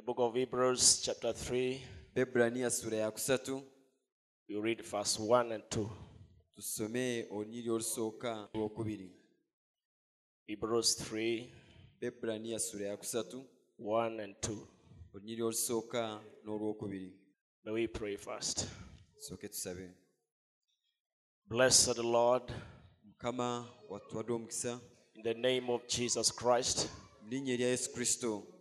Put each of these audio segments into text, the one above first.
The book of Hebrews, chapter 3, bebbulaniya sura ya kusatu. You read verse 1 and 2. tusome olunyiri olusooka lwokubiri Hebrews 3, bebbulaniya sura ya kusatu. 1 and 2. olunyiri olusooka n'olwokubiri. May we pray first. tusooke tusabe. Blessed Lord, mukama watuwadde omukisa. in the name of Jesus Christ, mu linnya erya yesu kristo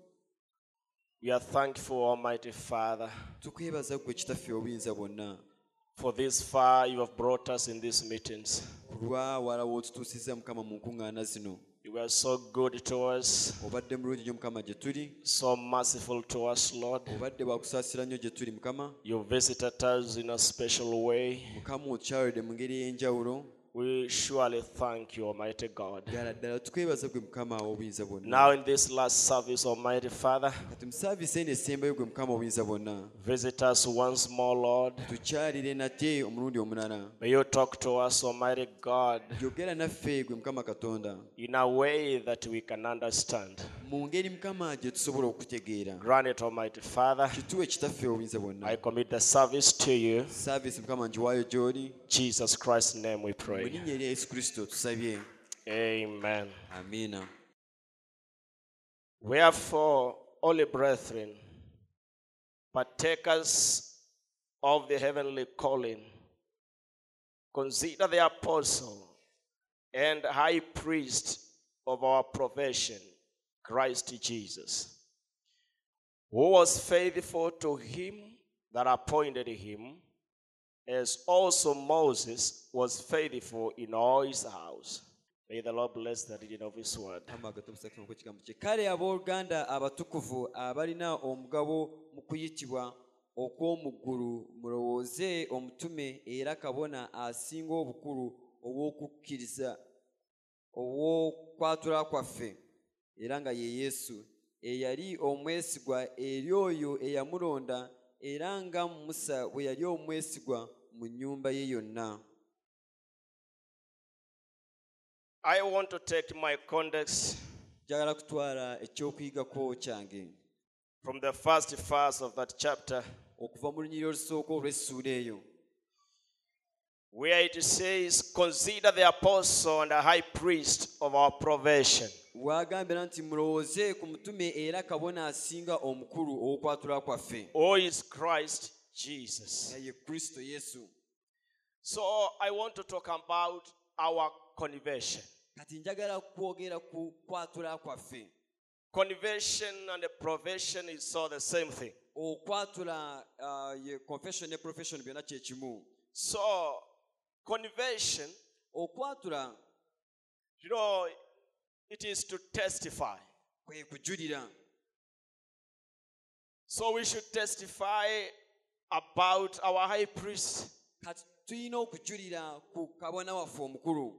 we are thankful, Almighty Father, tukwebaza gwe kitaffe obuyinza bwonna for this far you have brought us in these meetings. ku wala w'otutuusiza mukama mu nkuŋŋaana zino You were so good to us, obadde mulungi nnyo mukama gye tuli so merciful to us, Lord. obadde bwakusaasira nnyo gye tuli mukama You visited us in a special way. mukama otukyalidde mu ngeri ey'enjawulo We surely thank you, Almighty God. ddala ddala tukwebaza gwe mukama w'obuyinza bwonna Now, in this last service, Almighty Father, kati mu saaviisi eno esembayo gwe mukama obuyinza bwonna visit us once more, Lord. tukyalire nate omulundi omulala May you talk to us, Almighty God, yogera naffe gwe mukama katonda in a way that we can understand. Mu ngeri mukama gye tusobola okutegeera Grant it, Almighty Father. kituwe kitaffe obuyinza I bwonna commit the service to you. saaviisi mukama ngiwaayo gy'oli Jesus Christ's name we mu pray. linnya erya yesu kristo tusabye Amen. amiina Wherefore, holy brethren, partakers of the heavenly calling, consider the apostle and high priest of our profession, Christ Jesus, who was faithful to him that appointed him, as also Moses was faithful in all his house. May the Lord bless the reading of his word. Kale abooluganda abatukuvu abalina omugabo mu kuyitibwa okw'omu ggulu mulowooze omutume era kabona asinga obukulu obw'okukkiriza obw'okwatula kwaffe era nga ye yesu. Eyali omwesigwa eri oyo eyamulonda era nga musa bwe yali omwesigwa mu nnyumba ye yonna. I want to take my context njagala kutwala ekyokuyigako kyange. from the first verse of that chapter, okuva mu lunyiri olusooka olw'essuula eyo. Where it says, Consider the apostle and the high priest of our profession. Waagambira nti mulowooze ku mutume era kabona asinga omukulu ow'okwatula kwaffe Who is Christ Jesus? ye kristo yesu So I want to talk about our conversion. kati njagala kwogera ku kwatula kwaffe Conversion and the profession is so the same thing. okwatula uh, ye confession ne profession byonna kye kimu So, conversion, okwatula you know, it is to testify. kwe kujulira So we should testify about our high priest kati tulina okujulira ku kabona waffe omukulu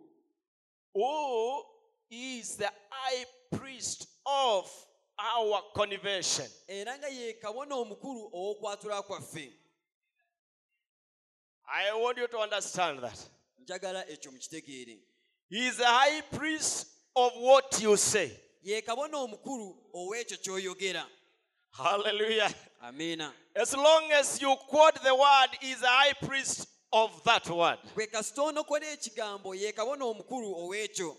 who is the high priest of our conversion. era nga ye kabona omukulu ow'okwatula kwaffe I want you to understand that. njagala ekyo mukitegeere He is the high priest of what you say. ye kabona omukulu ow'ekyo ky'oyogera Hallelujah. amiina As long as you quote the word, is the high priest of that word. gwe kasita onokola ekigambo ye kabona omukulu ow'ekyo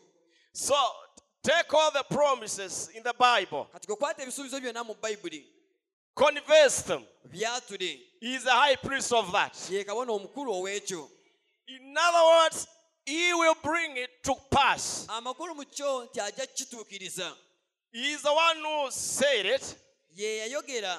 So take all the promises in the Bible, kati gwekwata ebisuubizo byonna mu bayibuli converse them. He is the high priest of that. ye kabona omukulu ow'ekyo In other words, he will bring it to pass. amakulu mu kyo nti ajja kukituukiriza He is the one who said it. ye yayogera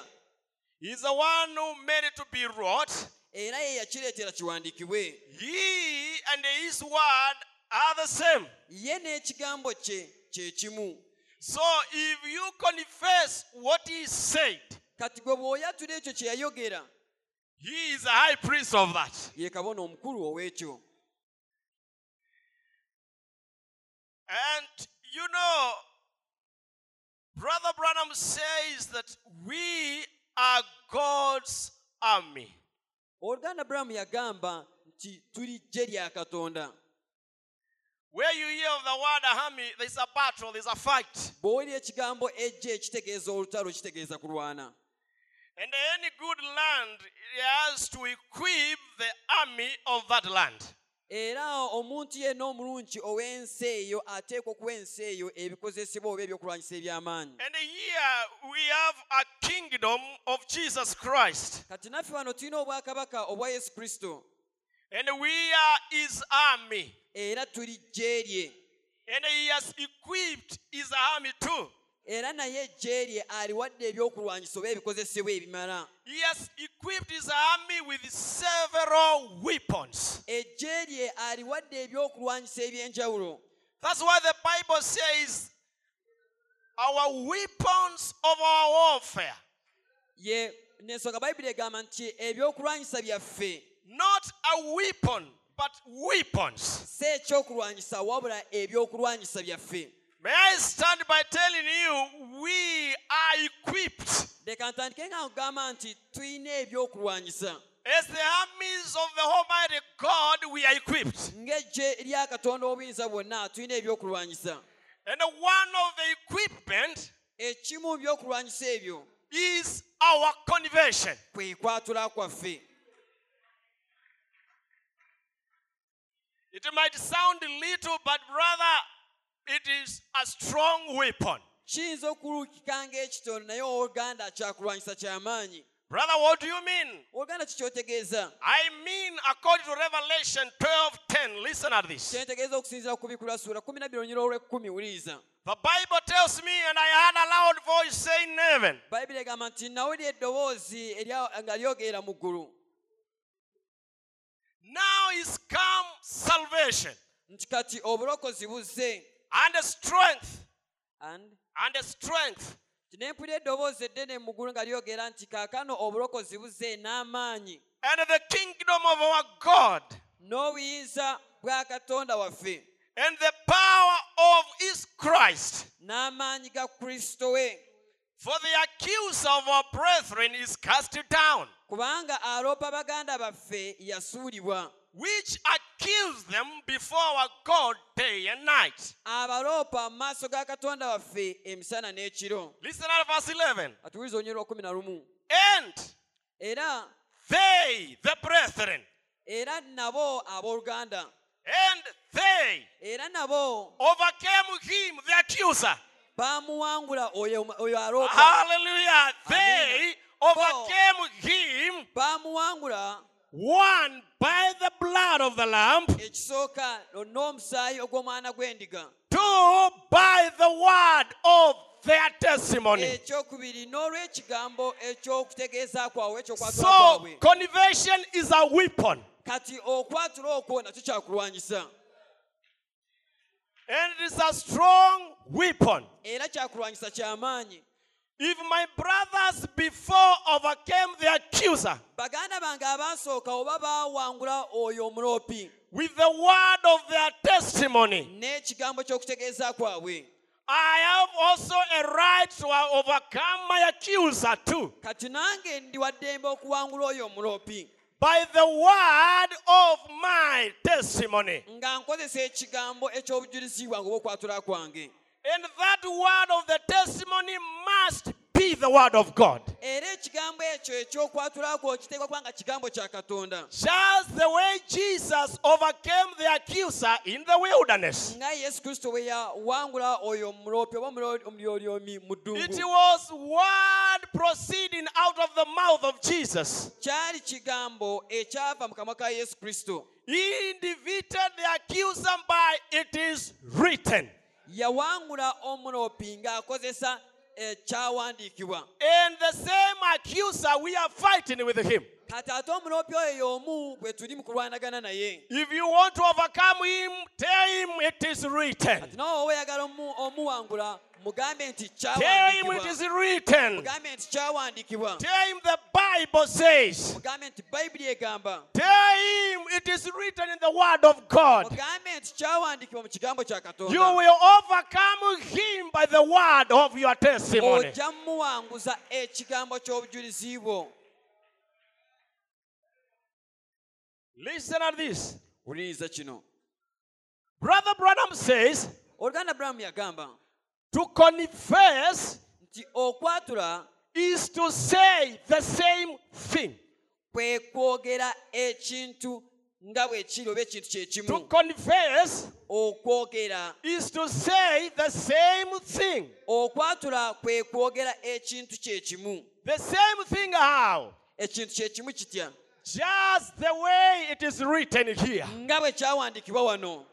He is the one who made it to be wrought. era ye yakireetera kiwandiikibwe He and his word are the same. ye n'ekigambo kye kye kimu So if you confess what he said, kati gwe bw'oyatula ekyo kye yayogera he is a high priest of that. ye kabona omukulu ow'ekyo And you know, Brother Branham says that we are God's army. oluganda buramu yagamba nti tuli ggye lya katonda Where you hear of the word army, there's a battle, there's a fight. bw'owulira ekigambo ejje ekitegeeza olutalo kitegeeza kulwana And any good land has to equip the army of that land. Era omuntu yenna omulungi ow'ensi eyo ateekwa okuwa ensi eyo ebikozesebwa oba ebyokulwanyisa eby'amaanyi kati naffe wano tulina obwakabaka obwa yesu kristo And we are his army. era tuli ggye lye And he has equipped his army too. Era naye ejje lye aliwadde ebyokulwanyisa oba ebikozesebwa ebimala. Ejje lye aliwadde ebyokulwanyisa eby'enjawulo. That's why the Bible says our weapons of our warfare, ye n'ensonga bayibuli egamba nti ebyokulwanyisa byaffe. Not a weapon, but weapons. si ekyokulwanyisa wabula ebyokulwanyisa byaffe May I start by telling you we are equipped leka ntandike nga nkugamba nti tulina ebyokulwanyisa as the armies of the Almighty God. We are equipped, ng'ejje lya katonda obuyinza bwonna tulina ebyokulwanyisa and one of the equipment ekimu mu byokulwanyisa ebyo is our conversion. kwe kwatula kwaffe It might sound little, but brother, it is a strong weapon. kiyinza naye oluganda kyakulwanyisa ky'amaanyi. Brother, what do you mean? I mean, according to Revelation 12 10, listen at this. kyentegeeza okusinziira ku bikula ssuula 12 olunyira olw'ekkumi wuliriza The Bible tells me, and I heard a loud voice saying in heaven, bayibuli egamba nti nawulira eddoboozi nga lyogera mu ggulu. Now is come salvation nti kati obulokozi and strength, and and strength, ne mpulira eddoboozi eddene mu ggulu nga lyogera nti kaakano obulokozi buzze n'amaanyi. And the kingdom of our God, n'obuyinza bwa katonda waffe. And the power of his Christ. n'amaanyi ga kristo we. For the accuser of our brethren is cast down, kubanga aloopa baganda baffe yasuulibwa which accuse them before our God day and night. abaloopa mu maaso ga katonda waffe emisana n'ekiro Listen at verse 11. atuwuliza onyero lwa kumi na lumu And era they, the brethren, era nabo abooluganda and they era nabo overcame him, the accuser. bamuwangula oyo oyo aloopa Hallelujah. They overcame him, bamuwangula one by the blood of the Lamb, ekisooka n'omusaayi ogw'omwana gw'endiga two by the word of their testimony. ekyokubiri n'olw'ekigambo eky'okutegeeza kwabwe ekyokwatula So, conversion is a weapon. kati okwatula okwo nakyo kyakulwanyisa And it is a strong weapon. era kyakulwanyisa ky'amaanyi If my brothers before overcame the accuser baganda bange abaasooka oba baawangula oyo omuloopi with the word of their testimony, n'ekigambo ky'okutegeeza kwabwe. I have also a right to overcome my accuser too. Kati nange ndi wa ddembe okuwangula oyo omuloopi by the word of my testimony. nga nkozesa ekigambo eky'obujulizi bwange oba okwatula kwange And that word of the testimony must be the word of God. era ekigambo ekyo ekyokwatula kwo kiteekwa kuba nga kigambo kya katonda Just the way Jesus overcame the accuser in the wilderness. nga yesu kristo bwe yawangula oyo omuloopi oba omulo- omulyoolyomi mu It was word proceeding out of the mouth of Jesus. kyali kigambo ekyava mu kamwa ka He defeated the accuser by it is written. Yawangula omuloopi ng'akozesa ekyawandiikibwa eh, And the same accuser, we are fighting with him. kati ate omuloopi oyo y'omu bwe tuli mu kulwanagana naye If you want to overcome him, tell him it is written. kati nawe oba oyagala omu- omuwangula Tell him it is written. mugambe nti kyawandiikibwa Tell him the Bible says. mugambe nti bayibuli egamba Tell him it is written in the Word of God. mugambe nti kyawandiikibwa mu kigambo kya You will overcome him by the word of your testimony. ojja mumuwanguza ekigambo ky'obujulizi bwo Listen at this. Brother Branham says oluganda buramu yagamba to confess nti okwatula is to say the same thing. kwe kwogera ekintu nga bwe kiri oba ekintu kye To kimu confess okwogera is to say the same thing. okwatula kwe kwogera ekintu kye kimu The same thing how? ekintu kye kimu kitya Just the way it is written here. nga bwe kyawandiikibwa wano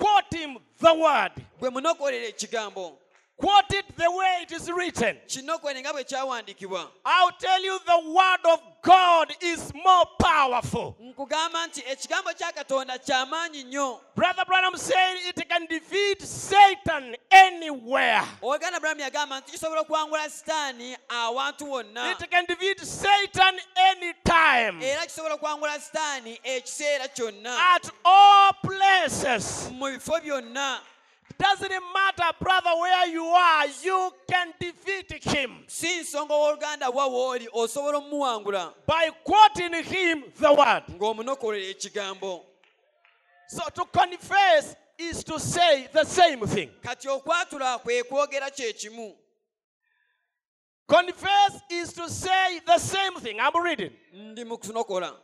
Quote him the word. bwe munokolera ekigambo Quote it the way it is written. kinokole nga bwe kyawandiikibwa I'll tell you the word of God is more powerful. nkugamba nti ekigambo kya katonda kyamaanyi nnyo Brother Branham said it can defeat Satan anywhere. owegaana bulamu yagamba nti kisobola okuwangula sitaani awantu wonna It can defeat Satan anytime. era kisobola okuwangula sitaani ekiseera kyonna At all places. mu bifo byonna Doesn't matter, brother, where you are, you can defeat him si nsonga w'oluganda wa wooli osobola omuwangula by quoting him the word. ng'omunokolera ekigambo So to confess is to say the same thing. kati okwatula kwe kwogera kye kimu Confess is to say the same thing. I'm reading. ndi mu kunokola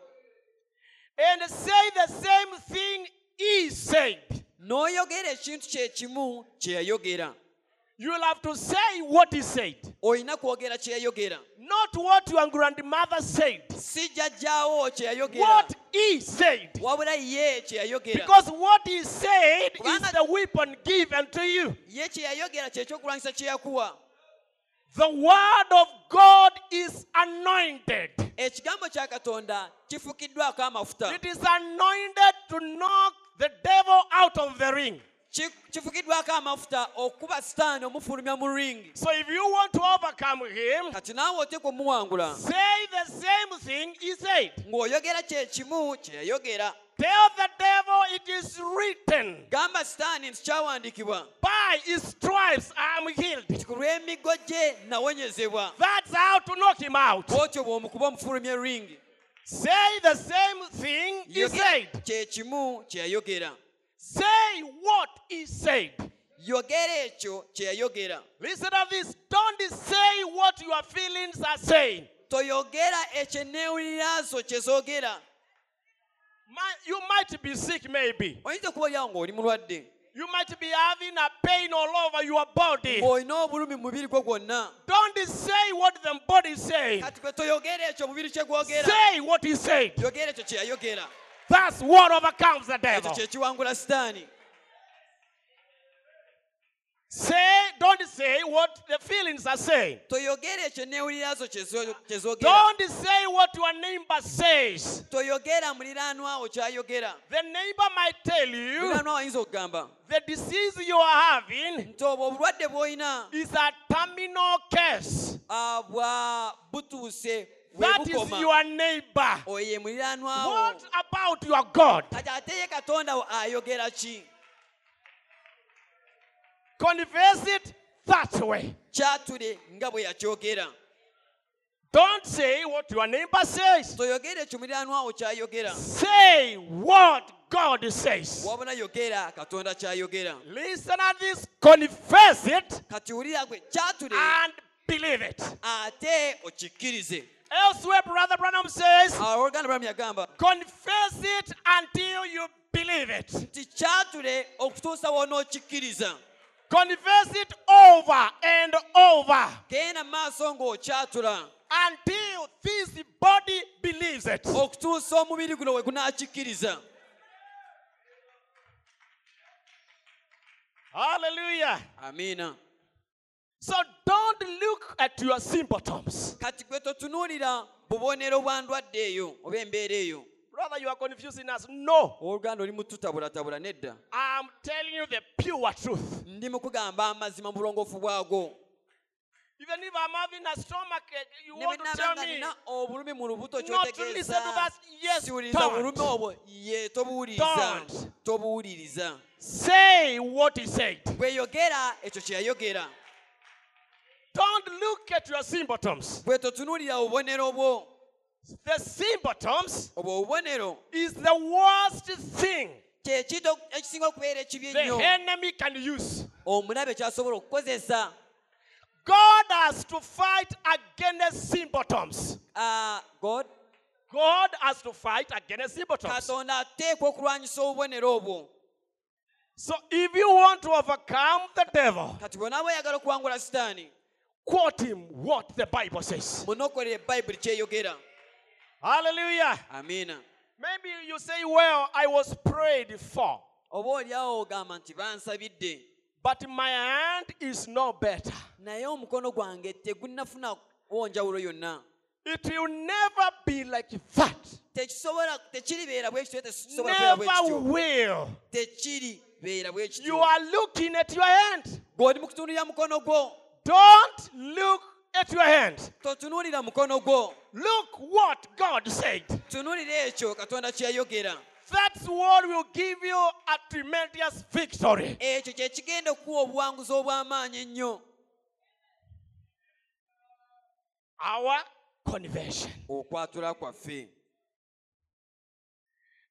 And say the same thing he said. N'oyogera ekintu kye kimu kye yayogera You'll have to say what he said, olina kwogera kye yayogera not what your grandmother said. si jjajjaawo kye yayogera What he said. wabula ye kye yayogera Because what he said is the weapon given to you. ye kye yayogera kye kyokulwanyisa kye yakuwa The word of God is anointed. ekigambo kya katonda kifukiddwako amafuta It is anointed to knock the devil out of the ring. Amafuta okuba sitaani omufulumya mu ringi So if you want to overcome him, kati naawe omuwangula say the same thing he said. ng'oyogera kye kimu kye yayogera Tell the devil it is written, gamba sitaani nti kyawandiikibwa by his stripes I am healed. ku gye nawonyezebwa That's how to knock him out. bw'otyo bw'omukuba omufulumya Say the same thing he said. kye kimu kye yayogera Say what he said. yogera ekyo kye yayogera Listen to this. Don't say what your feelings are saying. toyogera ekyo neewulira zo kye zoogera Mi- You might be sick, maybe. oyinza okuba olyawo ng'oli mulwadde You might be having a pain all over your body. ng'olina obulumi mu mubiri gwo gwonna Don't say what the body is saying. kati kwe toyogera ekyo omubiri kye gwogera Say what he said. yogera ekyo kye yayogera That's what overcomes the devil. Kye kiwangula sitaani Say, don't say what the feelings are saying. toyogera ekyo neewulira zo kye zo- kye zoogera Don't say what your neighbor says. toyogera muliraanwa kyayogera The neighbor might tell you muliraanwa ayinza okugamba the disease you are having nti obwo obulwadde bw'olina is a terminal case. ah, bwa butuuse That is your neighbor. oyo ye muliraanwa What about your God? kati ate ye katonda wo ayogera ki Confess it that way. kyatule nga bwe yakyogera Don't say what your neighbor says. toyogera ekyo muliraanwa wo kyayogera Say what God says. wabona yogera katonda kyayogera Listen at this. Confess it kati wulira gwe kyatule and believe it. ate okikkirize Elsewhere, Brother Branham says, ah, awo oluganda bulamu yagamba confess it until you believe it. nti kyatule okutuusa wonookikkiriza Confess it over and over genda maaso ng'okyatula until this body believes it. okutuusa omubiri guno we gunaakikkiriza Hallelujah. amiina So don't look at your symptoms. kati gwe totunuulira bubonero bwa ndwadde eyo oba embeera eyo Brother, you are confusing us. No. oluganda oli mututabulatabula nedda I'm telling you the pure truth. ndi mu kugamba amazima mu bulongoofu bwagwo Even if I'm having a stomach ache, you want to tell me, nina obulumi mu not to listen to that. Yes, don't. bulumi obwo ye tobuwuliriza Don't. Say what he said. bweyogera ekyo kye yayogera Don't look at your symptoms. The symptoms obubonero is the worst thing kyekintu ekisinga okubeera ekibi the enemy can use. omulabe kyasobola okukozesa God has to fight against symptoms. Ah, god God has to fight against symptoms. katonda ateekwa okulwanyisa obubonero obwo So if you want to overcome the devil, kati bwona bweyagala okuwangula sitaani quote him what the Bible says. Munokolere bayibuli kyeyogera Hallelujah. amiina Maybe you say, Well, I was prayed for, oba oliawo ogamba nti bansabidde but my hand is no better. naye omukono gwange tegunnafuna wonjawulo yonna It will never be like that. tekisobola tekiribeera bwe kityo tekisobola kubeera bwe Never will. You are looking at your hand. ng'oli mu kutunuulira mukono gwo Don't look at your hand. totunuulira mukono gwo Look what God said. tunuulira ekyo katonda kyeyayogera That's what will give you a tremendous victory. ekyo kye kigenda okuwa obuwanguzi obw'amaanyi ennyo Our conversion. okwatula kwaffe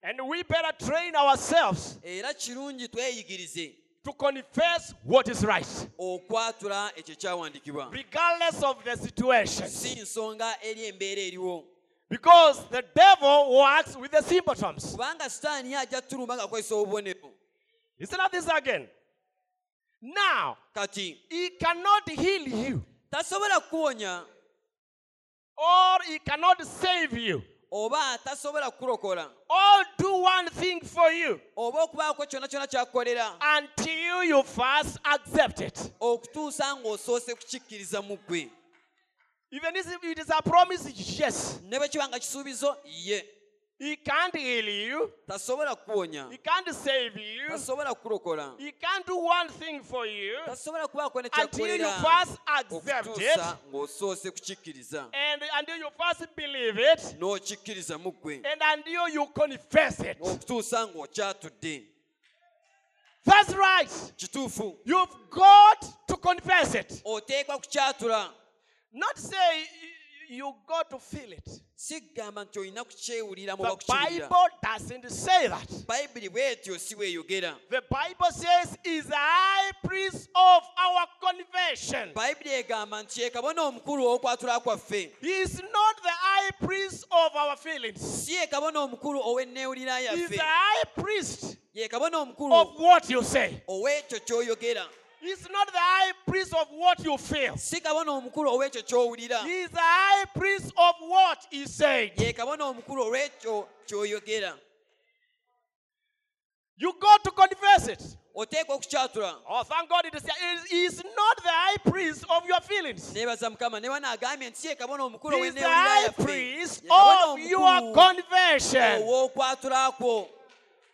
And we better train ourselves era kirungi tweyigirize to confess what is right, okwatula ekyo kyawandiikibwa. Regardless of the situation. si nsonga eri embeera eriwo. Because the devil works with the symptoms. kubanga sitaani ajja tulumba ng'akozesa obubonero. Listen to this again. Now, kati he cannot heal you. tasobola kuwonya or he cannot save you oba tasobola kukulokola or do one thing for you. Oba okubaako kyonna kyonna kyakukolera until you first accept it. okutuusa ng'osoose kukikkiriza mu ggwe. Even if it is a promise, yes. ne bwe kiba nga kisuubizo ye He can't heal you, tasobola kukuwonya he can't save you, tasobola kukulokola he can't do one thing for you tasobola kubaako ne until you first accept it. okutuusa ng'osoose kukikkiriza and until you first believe it n'okikkiriza mu ggwe and until you confess it. okutuusa ng'okyatudde That's right. kituufu You've got to confess it. oteekwa kukyatula Not say you got to feel it. Si kugamba nti olina kukyewulira muba The kukiwulira Bible doesn't say that. bayibuli bwetyo si bweyogera The Bible says is the high priest of our conversion. bayibuli egamba nti ye kabona omukulu ow'okwatula kwaffe He is not the high priest of our feelings. si ye kabona omukulu ow'enneewulira He is yaffe the high priest ye kabona of omukulu what you say. ow'ekyo ky'oyogera He's not the high priest of what you feel. si kabona omukulu ow'ekyo ky'owulira He is the high priest of what he said. ye kabona omukulu olw'ekyo ky'oyogera You got to confess it. oteekwa okukyatula Oh, thank God it is. He is not the high priest of your feelings. neebaza mukama ne bano agambye nti si ye kabona omukulu He is the high yaffe priest Ye kabona of your omukulu conversion. ow'okwatula kwo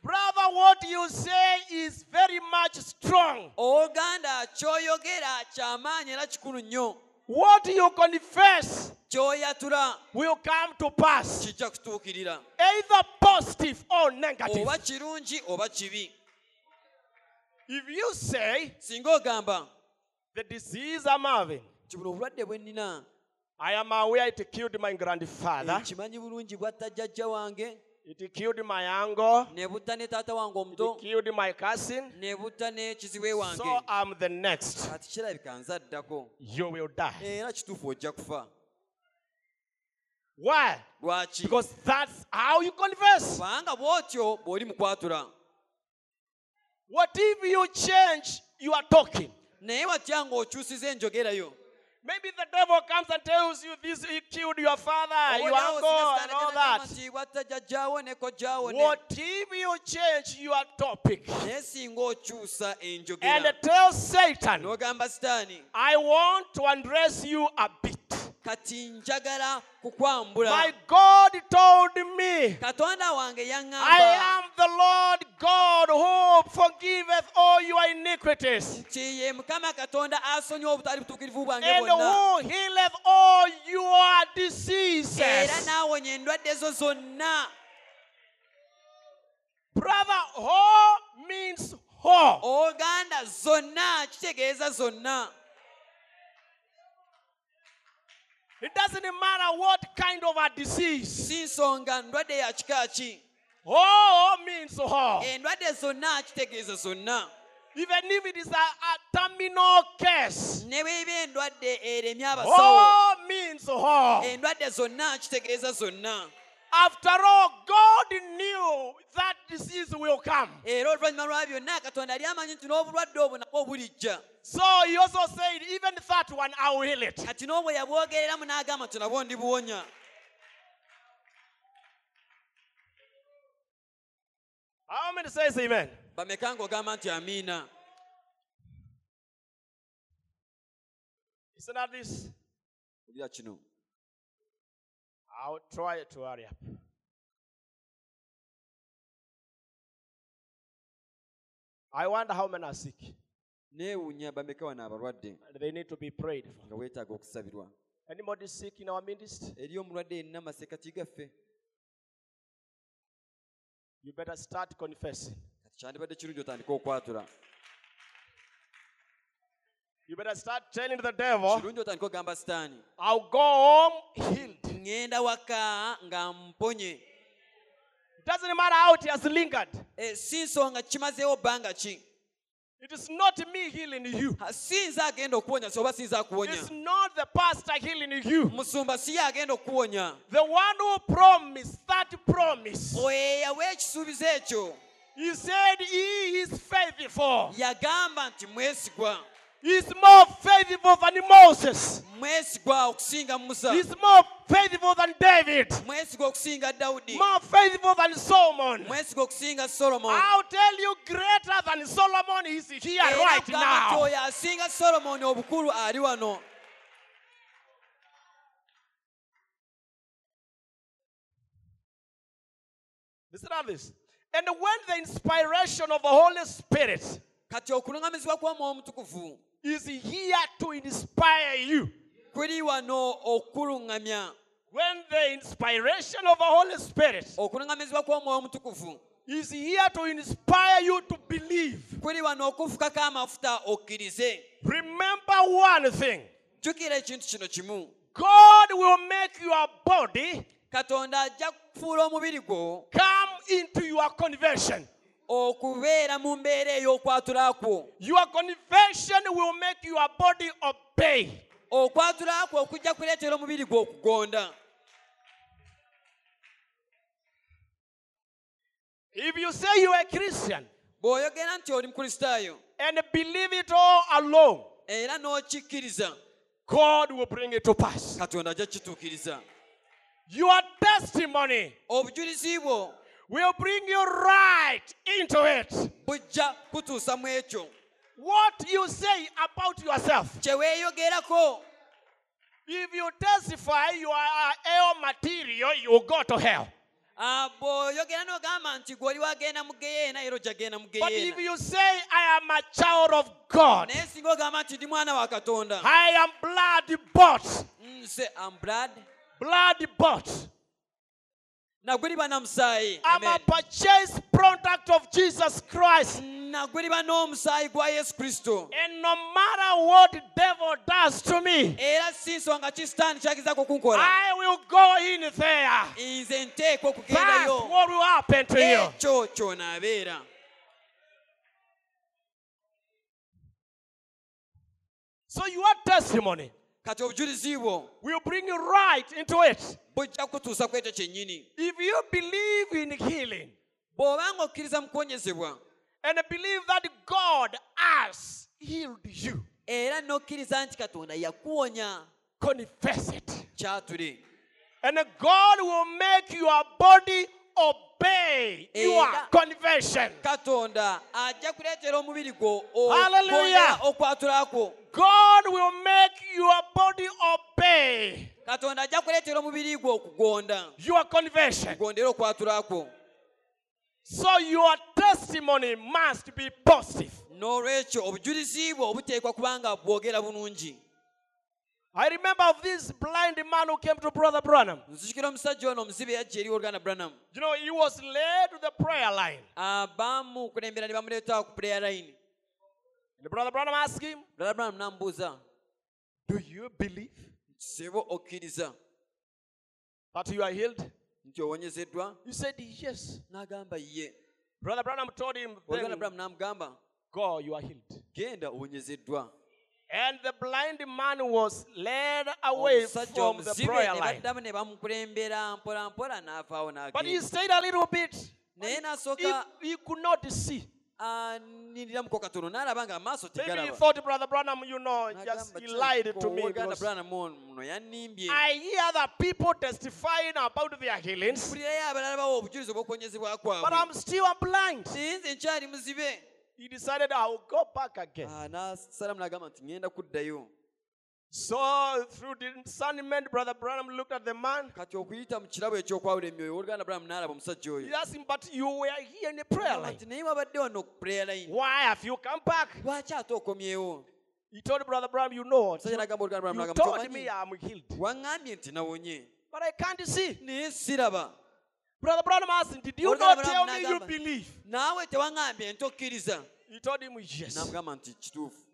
Brother, what you say is very much strong. oganda ky'oyogera ky'amaanyi era kikulu nnyo. What you confess ky'oyatula will come to pass, kijja kutuukirira. Either positive or negative. oba kirungi oba kibi. If you say, singa ogamba the disease I'm having, nti buno obulwadde bwe nnina I am aware it killed my grandfather, nkimanyi bulungi bwatta jjajja wange it killed my uncle, ne butta ne taata wange omuto killed my cousin, ne butta ne kizibe wange so I'm the next. kati kirabika nzaddako You will die. era kituufu ojja kufa Why? lwaki Because that's how you confess. kubanga bw'otyo bw'oli mu kwatula What if you change your talking? naye watya ng'okyusiza enjogerayo Maybe the devil comes and tells you this he killed your father, your uncle, and all that. n'agamba nti bwatta jjajjaawo ne kojjaawo ne What if you change your topic naye singa okyusa and tell Satan, I want to undress you a bit? Kati njagala kukwambula. My God told me, katonda wange I am the Lord God who forgiveth all your iniquities. Nti ye mukama katonda asonyiwa obutali butuukirivu bwange and who healeth all your era diseases. n'awonya endwadde zo zonna. Brother, ho means ho. oganda zonna kitegeeza zonna It doesn't matter what kind of a disease. si nsonga ndwadde ya kika ki oh, Ho eh, means ho. endwadde zonna kitegeeza zonna Even if it is a, a terminal case, ne bweba endwadde eremya eh, abasawo all oh, means all. endwadde eh, zonna kitegeeza zonna After all, God knew that disease will come. era oluvannyuma lwa byonna katonda yali amanyi nti n'obulwadde obwo nabwo bulijja So he also said, even that one, I will heal it. kati n'obwe yabwogereramu n'agamba nti nabwo ndibuwonya How many says amen? bameka ng'ogamba nti amiina Isn't that this? I'll try to hurry up. I wonder how many are sick. neewuunya bameka wano abalwadde they need to be prayed for. nga weetaaga okusabirwa Anybody sick in our midst? eri omulwadde yenna gaffe You better start confessing. kati kyandibadde kirungi otandika okwatula You better start telling the devil, kirungi otandika ogamba sitaani I'll go home healed. Ŋŋenda waka nga mponye doesn't matter how it has lingered. Si nsonga kimazeewo bbanga ki It is not me healing you. Ha, si nze agenda okuwonya si oba si nze akuwonya It's not the pastor healing you. musumba si agenda okuwonya The one who promised that promise. oyo eyawa ekisuubizo ekyo He said he is faithful. yagamba nti mwesigwa He's more faithful than Moses. mwesigwa okusinga musa He's more faithful than David. mwesigwa okusinga dawudi More faithful than Solomon. mwesigwa okusinga solomoni I'll tell you, greater than Solomon is here Era right nti now. oyo asinga solomoni obukulu ali wano Listen to this. And when the inspiration of the Holy Spirit kati okuluŋŋamizibwa kw'omwoyo omutukuvu is here to inspire you, kuli wano okukuluŋŋamya when the inspiration of the Holy Spirit okuluŋŋamizibwa kw'omwoyo omutukuvu is here to inspire you to believe, kuli wano okufukako amafuta okkirize. Remember one thing. Jjukira ekintu kino kimu. God will make your body katonda ajja kufuula omubiri gwo come into your conversion. Okubeera mu mbeera ey'okwatula kwo Your conversion will make your body obey. okwatula kwo okujja kuleetera omubiri gwo okugonda If you say you are a Christian bw'oyogera nti oli mukristaayo and believe it all alone, era n'okikkiriza God will bring it to pass. katonda ajja kukituukiriza Your testimony obujulizi bwo will bring you right into it. bujja kutuusa mu ekyo What you say about yourself. kye weeyogerako If you testify you are hell material, you go to hell. Ah, bw'oyogera n'ogamba nti gw'oli wagenda mu geyeena era ojja mu But if geyeena you say I am a child of God, naye singa ogamba nti ndi mwana wa katonda I am blood bought, nze blood bought. Nagweriba na musaayi I'm a purchased product of Jesus Christ. nagweriba n'omusaayi gwa yesu kristo. And no matter what the devil does to me, era si nsonga ki okunkola I will go in there. That's what will happen to you. Eh, kyonaabeera So your testimony kati obujulizi bwo will bring you right into it. bujja ku ekyo kyennyini If you believe in healing bw'obanga okkiriza mu kuwonyezebwa and believe that God has healed you, era n'okkiriza nti katonda yakuwonya confess it. kyatule And God will make your body obey your Era- conversion. katonda ajja kuleetera omubiri gwo Hallelujah. okwongera okwatula kwo God will make your body obey katonda ajja kuleetera omubiri gwo okugonda your conversion. kugondera okwatula kwo So your testimony must be positive. n'olwekyo obujulizi bwo buteekwa kubanga bwogera bulungi I remember of this blind man who came to Brother Branham. nzijukira omusajja ono omuzibe yajja eri oluganda branham You know, he was led to the prayer line. bamukulembera ne bamuleeta ku prayer line And Brother Branham asked him, brother branham Do you believe that you are healed? He said, Yes. Brother Branham told him, then, Go, you are healed. And the blind man was led away from the prayer line. baddamu ne bamukulembera mpola mpola n'avaawo But he stayed a little bit. He, he could not see. aniriramuko katono n'alaba nga amaaso Maybe he tegalaba thought, Brother Branham, you know, just he lied to oh, me. "Owooluganda because Branham ono muno yannimbye I hear the people testifying about their healings, abalala bawa obujulizi obw'okuwonyezebwa but kwabwe I'm still blind. naye nze nkyali muzibe He decided I'll go back again. Ah, n'asalamu n'agamba nti ŋŋenda kuddayo So through discernment, Brother Branham looked at the man. kati okuyita mu kirabo ekyokwawula emyoyo owooluganda Branham n'alaba omusajja He asked him, But you were here in the prayer line. nti naye wabadde wano ku prayer line Why have you come back? lwaki ate okomyewo He told Brother Branham, You know what? omusajja n'agamba owooluganda Branham You n'agamba told "Tomanyi, me I'm healed, waŋŋambye nti nawonye but I can't see. naye siraba Brother Branham asked him, Did you not tell me you believe? naawe tewaŋŋambye nti okkiriza He told him, Yes. n'amugamba nti kituufu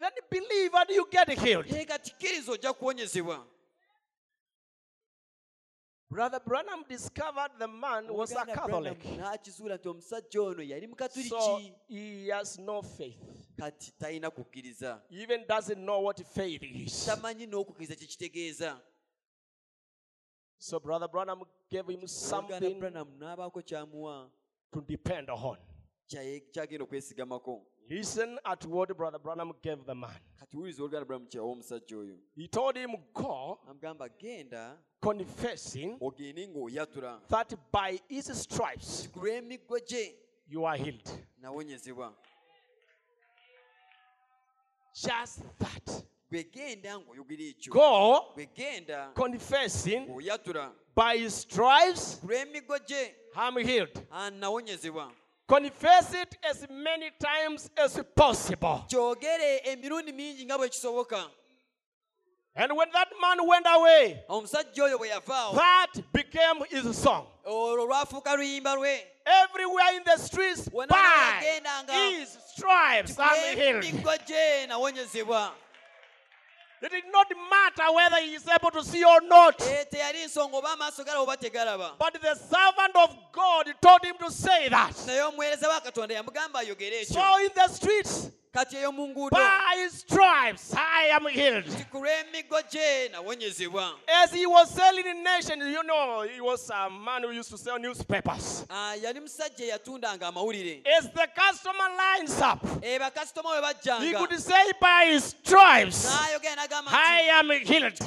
Then believe and you get healed. ye kati kkiriza ojja kuwonyezebwa Brother Branham discovered the man was a Catholic. Branham n'akizuula nti omusajja ono yali So mukatuliki he has no faith. kati talina kukkiriza He even doesn't know what faith is. tamanyi n'okukkiriza kye kitegeeza So Brother Branham gave him something Branham to depend on. okwesigamako Listen at what Brother Branham gave the man. kati wuliriza oluganda Branham kyawa omusajja oyo He told him, Go confessing that by his stripes you are healed. Just that. Gwe genda ng'oyogera ekyo Go confessing by his stripes I'm healed. ah, Confess it as many times as possible. kyogere emirundi mingi nga bwe kisoboka And when that man went away, omusajja oyo bwe yavaawo that became his song. olwo lwafuuka luyimba lwe Everywhere in the streets, by his stripes I'm healed. Emiggo gye nawonyezebwa It did not matter whether he is able to see or not. Eh, teyali nsonga oba amaaso galaba oba tegalaba But the servant of God told him to say that. naye omuweereza wa katonda yamugamba ayogere ekyo So in the streets, by his stripes I am healed. ku lw'emiggo gye nawonyezebwa As he was selling in nation, you know, he was a man who used to sell newspapers. Ah, yali musajja eyatundanga amawulire As the customer lines up, Eh, he could say by his stripes, I am healed.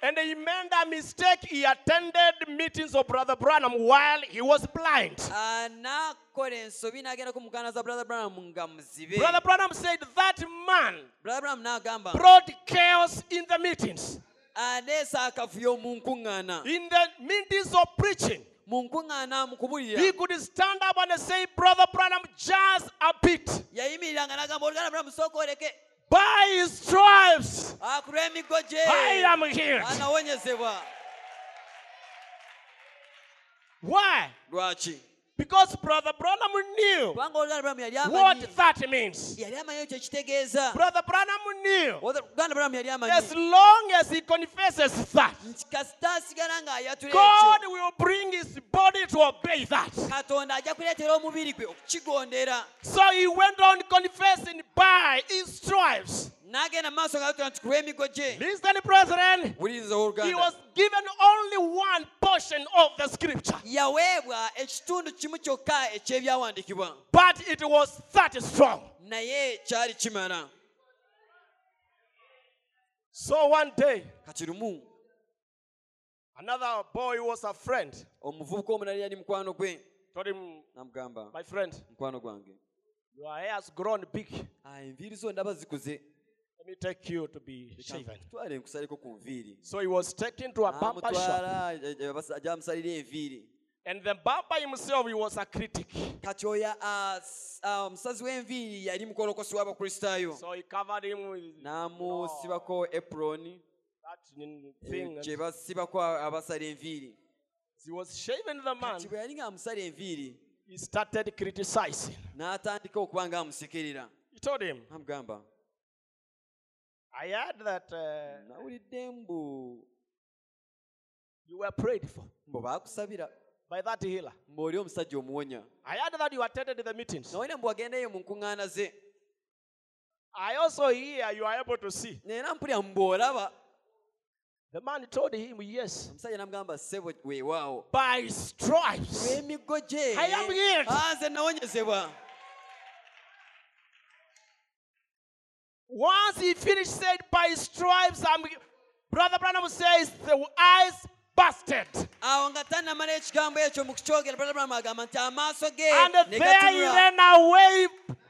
Ku lw'emiggo gye nawonyezebwa And he made a mistake. He attended meetings of Brother Branham while he was blind. N'akola ensobi n'agenda ku mukana za brother branham nga muzibe Brother Branham said that man brother branham n'agamba brought chaos in the meetings. aneesa akavuyo mu nkuŋŋaana In the meetings of preaching, mu nkuŋŋaana mu he could stand up and say, Brother Branham, just a bit. yayimiriranga n'agamba oluganda branham sooka oleke By his stripes, ku lw'emiggo gye I am healed. Why? Lwaki Because Brother Branham knew kubanga oluganda branham yali what amanyi that means. yali amanyi ekyo kitegeeza Brother Branham knew oluganda branham yali as amanyi long as he confesses that, nti kasita asigala ng'ayatula God ekyo will bring his body to obey that. katonda ajja kuleetera omubiri gwe okukigondera So he went on confessing by his stripes. N'agenda mu maaso ng'ayatula nti emigo gye Listen, brethren, wuliriza he was given only one portion of the scripture, yaweebwa ekitundu kimu kyokka eky'ebyawandiikibwa. But it was that strong. naye kyali kimala. So one day, kati lumu another boy was a friend. omuvubuka omulala yali mukwano gwe. Told him, namugamba My friend, mukwano gwange. your hair has grown big. "Ah, enviiri zo ndaba zikuze. Let me take you to be shaven. twale nkusaleko ku So he was taken to a ah, barber shop. Eh, eh, eh, amutwala gyamusalira enviiri And the barber himself, he was a critic. kati oyo as- ah, ah yali So he covered him with n'amusibako that thing. gye basibako abasala enviiri As he was shaving the man, kati bwe yali ng'amusala enviiri he started criticizing. n'atandika okuba ng'amusekerera He told him, amugamba I heard that uh, nawulidde mbu you were prayed for. mbu baakusabira by that healer. ng'oli omusajja omuwonya I heard that you attended the meetings. nawulira mbu wagendeyo mu nkuŋŋaana ze I also hear you are able to see. neera mpulira mu bw'olaba The man told him, Yes, omusajja namugamba ssebo weewaawo by stripes. I am healed. Nze nawonyezebwa Once he finished, said, By stripes, I'm. Brother Branham says, The eyes busted. awo nga tannamala ekigambo ekyo mu kukyogera brother agamba nti amaaso ge And there he ran away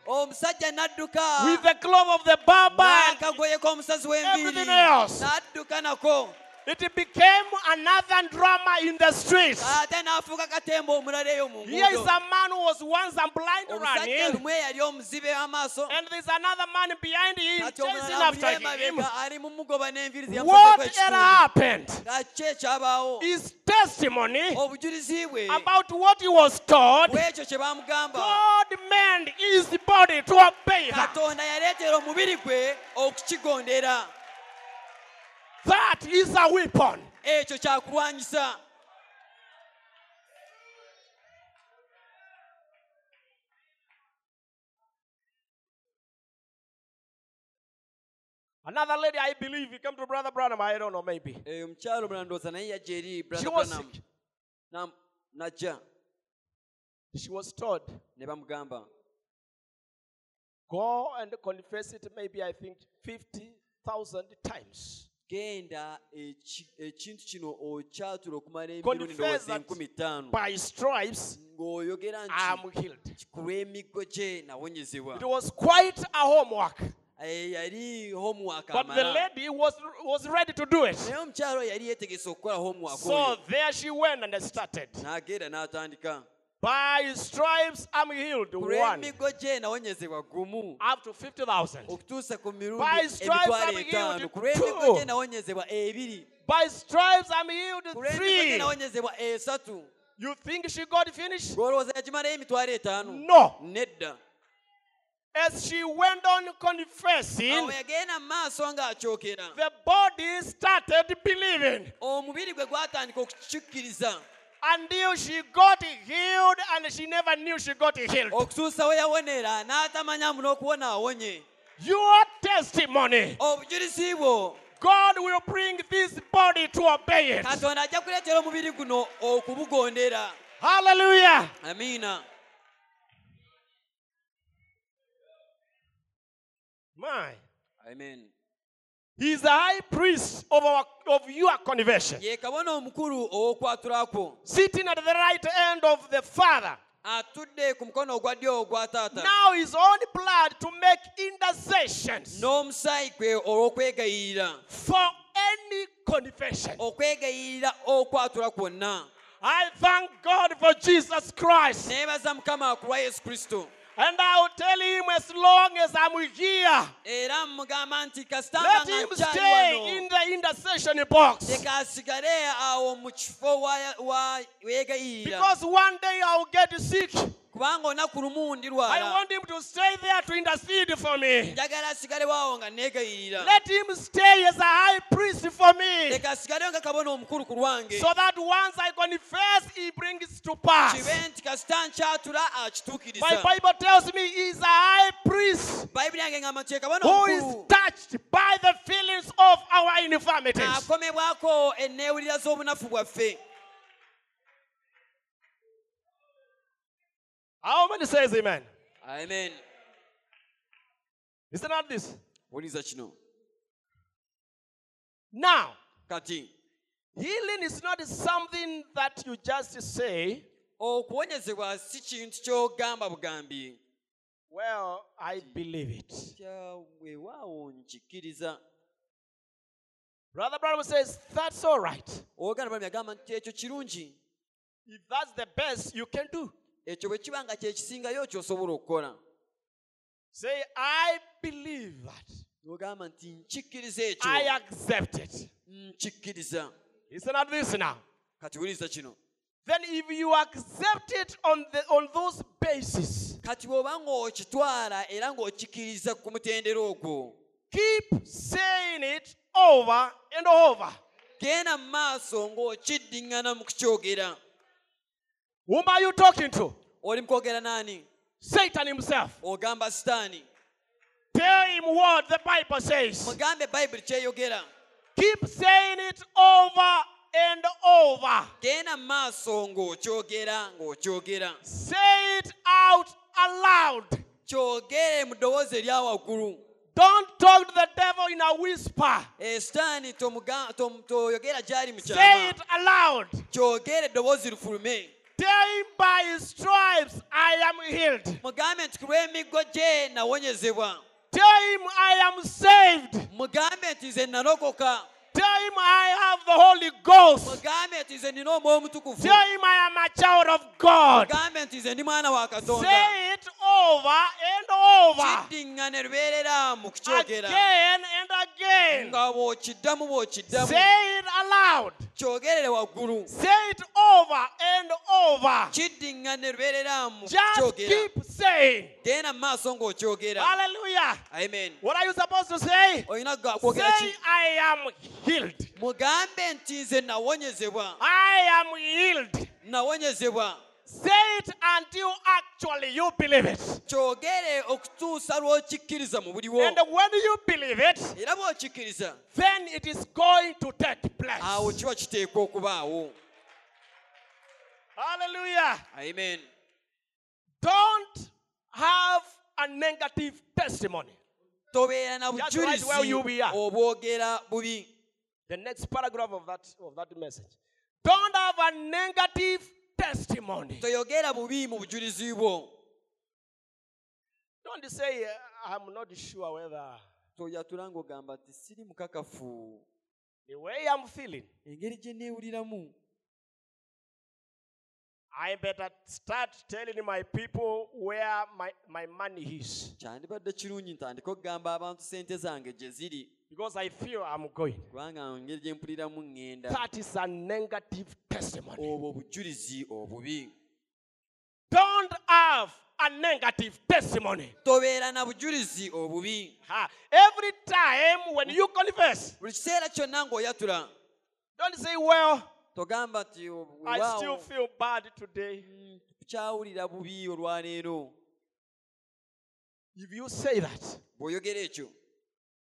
oh, omusajja n'adduka with the glove of the barber. and n'akagoye k'omusazi w'enviiri everything else. n'adduka nako It became another drama in the streets. Ah, ate n'afuuka katemba omulala eyo mu Here is a man who was once a blind running, lumu eyali omuzibe w'amaaso and there's another man behind him chasing after him. emabega ali mu mugoba n'enviiri What had happened? nga ki ekyabaawo His testimony about what he was taught, bw'ekyo kye bamugamba God made his body to obey that. katonda yaleetera omubiri gwe okukigondera That is a weapon. ekyo kyakulwanyisa Another lady, I believe, he came to Brother Branham. I don't know, maybe. eyo omukyalo mulala ndowooza naye yajja eri She was sick. Najja She was told, ne bamugamba go and confess it, maybe I think 50,000 times. Genda ekintu kino okyatula okumala emirundi Confess ndowooza that enkumi ttaano by stripes, ng'oyogera I'm nti healed. ku lw'emiggo gye nawonyezebwa It was quite a homework. Eh, yali homework But the lady was, was ready to do it. naye omukyalo yali yeetegese okukola homework So there she went and started. n'agenda n'atandika By stripes, I'm healed. One. lw'emiggo gye nawonyezebwa gumu Up to 50,000. okutuusa ku mirundi By stripes I'm healed two. By stripes, I'm healed. ku lw'emiggo gye Three. You think she got finished? gwolowooza yagimalayo emitwalo etaano No. As she went on confessing, yagenda mu maaso ng'akyokera the body started believing until she got healed and she never knew she got healed. okutuusa we yawonera n'atamanya awonye Your testimony, obujulizi bwo God will bring this body to obey it. katonda ajja kuleetera omubiri guno okubugondera Hallelujah. amiina My. amen He's the high priest of, our, of your conversion, ye kabona omukulu sitting at the right hand of the Father. atudde ku mukono ogwa ddyo ogwa taata Now his own blood to make intercessions n'omusaayi gwe olw'okwegayirira for any confession. okwegayirira okwatula kwonna I thank God for Jesus Christ. neebaza mukama ku lwa yesu kristo And I will tell him as long as I'm here, era mugamba nti kasitamba let him stay in the intercession box. leka asigale awo mu kifo wa- wa- weegayirira Because one day I'll get sick. Kubanga olunaku lumu I ndirwala want him to stay there to intercede for me. asigalewo awo nga neegayirira Let him stay as a high priest for me. leka asigalewo nga kabona omukulu ku lwange So that once I confess, he brings to pass. kibe nti kasita nkyatula My akituukiriza Bible tells me he's a high priest bayibuli yange ngamba nti ye kabona who is omukulu touched by the feelings of our infirmities. akomebwako enneewulira z'obunafu bwaffe How many says amen? amen Is it not this? wuliriza kino Now, kati healing is not something that you just say, okuwonyezebwa si kintu ky'ogamba bugambi well, I believe it. Weewaawo nkikkiriza Brother Branham says, that's all right. oganda bwami agamba nti ekyo kirungi If that's the best you can do, ekyo bwe kiba nga kyekisingayo ky'osobola okukola say, I believe that. ogamba nti nkikkiriza ekyo I accept it. nkikkiriza Is it not this now? kati wuliriza kino Then if you accept it on, the, on those bases, kati bw'oba ng'okitwala era ng'okikkiriza ku mutendera ogwo keep saying it over and over. genda mu maaso ng'okiddiŋŋana mu kukyogera Whom are you talking to? oli mukwogera n'ani Satan himself. ogamba sitaani Tell him what the Bible says. mugambe bayibuli kyeyogera Keep saying it over and over. genda mu maaso ng'okyogera ng'okyogera Say it out aloud. kyogere mu ddoboozi erya waggulu Don't talk to the devil in a whisper. Eh, sitaani tomuga- tom- toyogera gy'ali mu Say it aloud. Tell him by his stripes I am healed. mugambe nti ku gye nawonyezebwa Tell him I am saved. mugambe nti nze nalokoka Tell him I have the Holy Ghost. mugambe nti nze nina omwoyo omutukuvu Tell him I am a child of God. mugambe nti nze ndi mwana wa katonda Say it over and over. kiddiŋŋane lubeerera mu kukyogera Again and again. nga bw'okiddamu bw'okiddamu Say it aloud. Kyogerere waggulu Say it over and over. kiddiŋŋane lubeerera mu Just keep saying. genda mu maaso ng'okyogera Hallelujah. amen What are you supposed to say? olina kwogera Say, ki I am healed. mugambe nti nze nawonyezebwa I am healed. nawonyezebwa Say it until actually you believe it. kyogere okutuusa lw'okikkiriza mu buli And when you believe it, era bw'okikkiriza then it is going to take place. awo kiba kiteekwa okubaawo Hallelujah. amen Don't have a negative testimony. tobeera na Just right where you bujulizi be are. obwogera bubi The next paragraph of that of that message. Don't have a negative testimony. toyogera bubi mu bujulizi bwo Don't say "Uh, I'm not sure whether toyatula ng'ogamba nti siri mukakafu the way I'm feeling. engeri gye neewuliramu I better start telling my people where my, my money is. kyandibadde kirungi ntandika okugamba abantu sente zange gye ziri Because I feel I'm going. kubanga engeri gye mpuliramu ŋŋenda That is a negative testimony. obwo bujulizi obubi Don't have a negative testimony. tobeera na bujulizi obubi Ha. Every time when you confess, buli kiseera kyonna ng'oyatula don't say, Well, togamba nti I still "Waawo, feel bad today. mm, kyawulira bubi olwaleero If you say that, bw'oyogera ekyo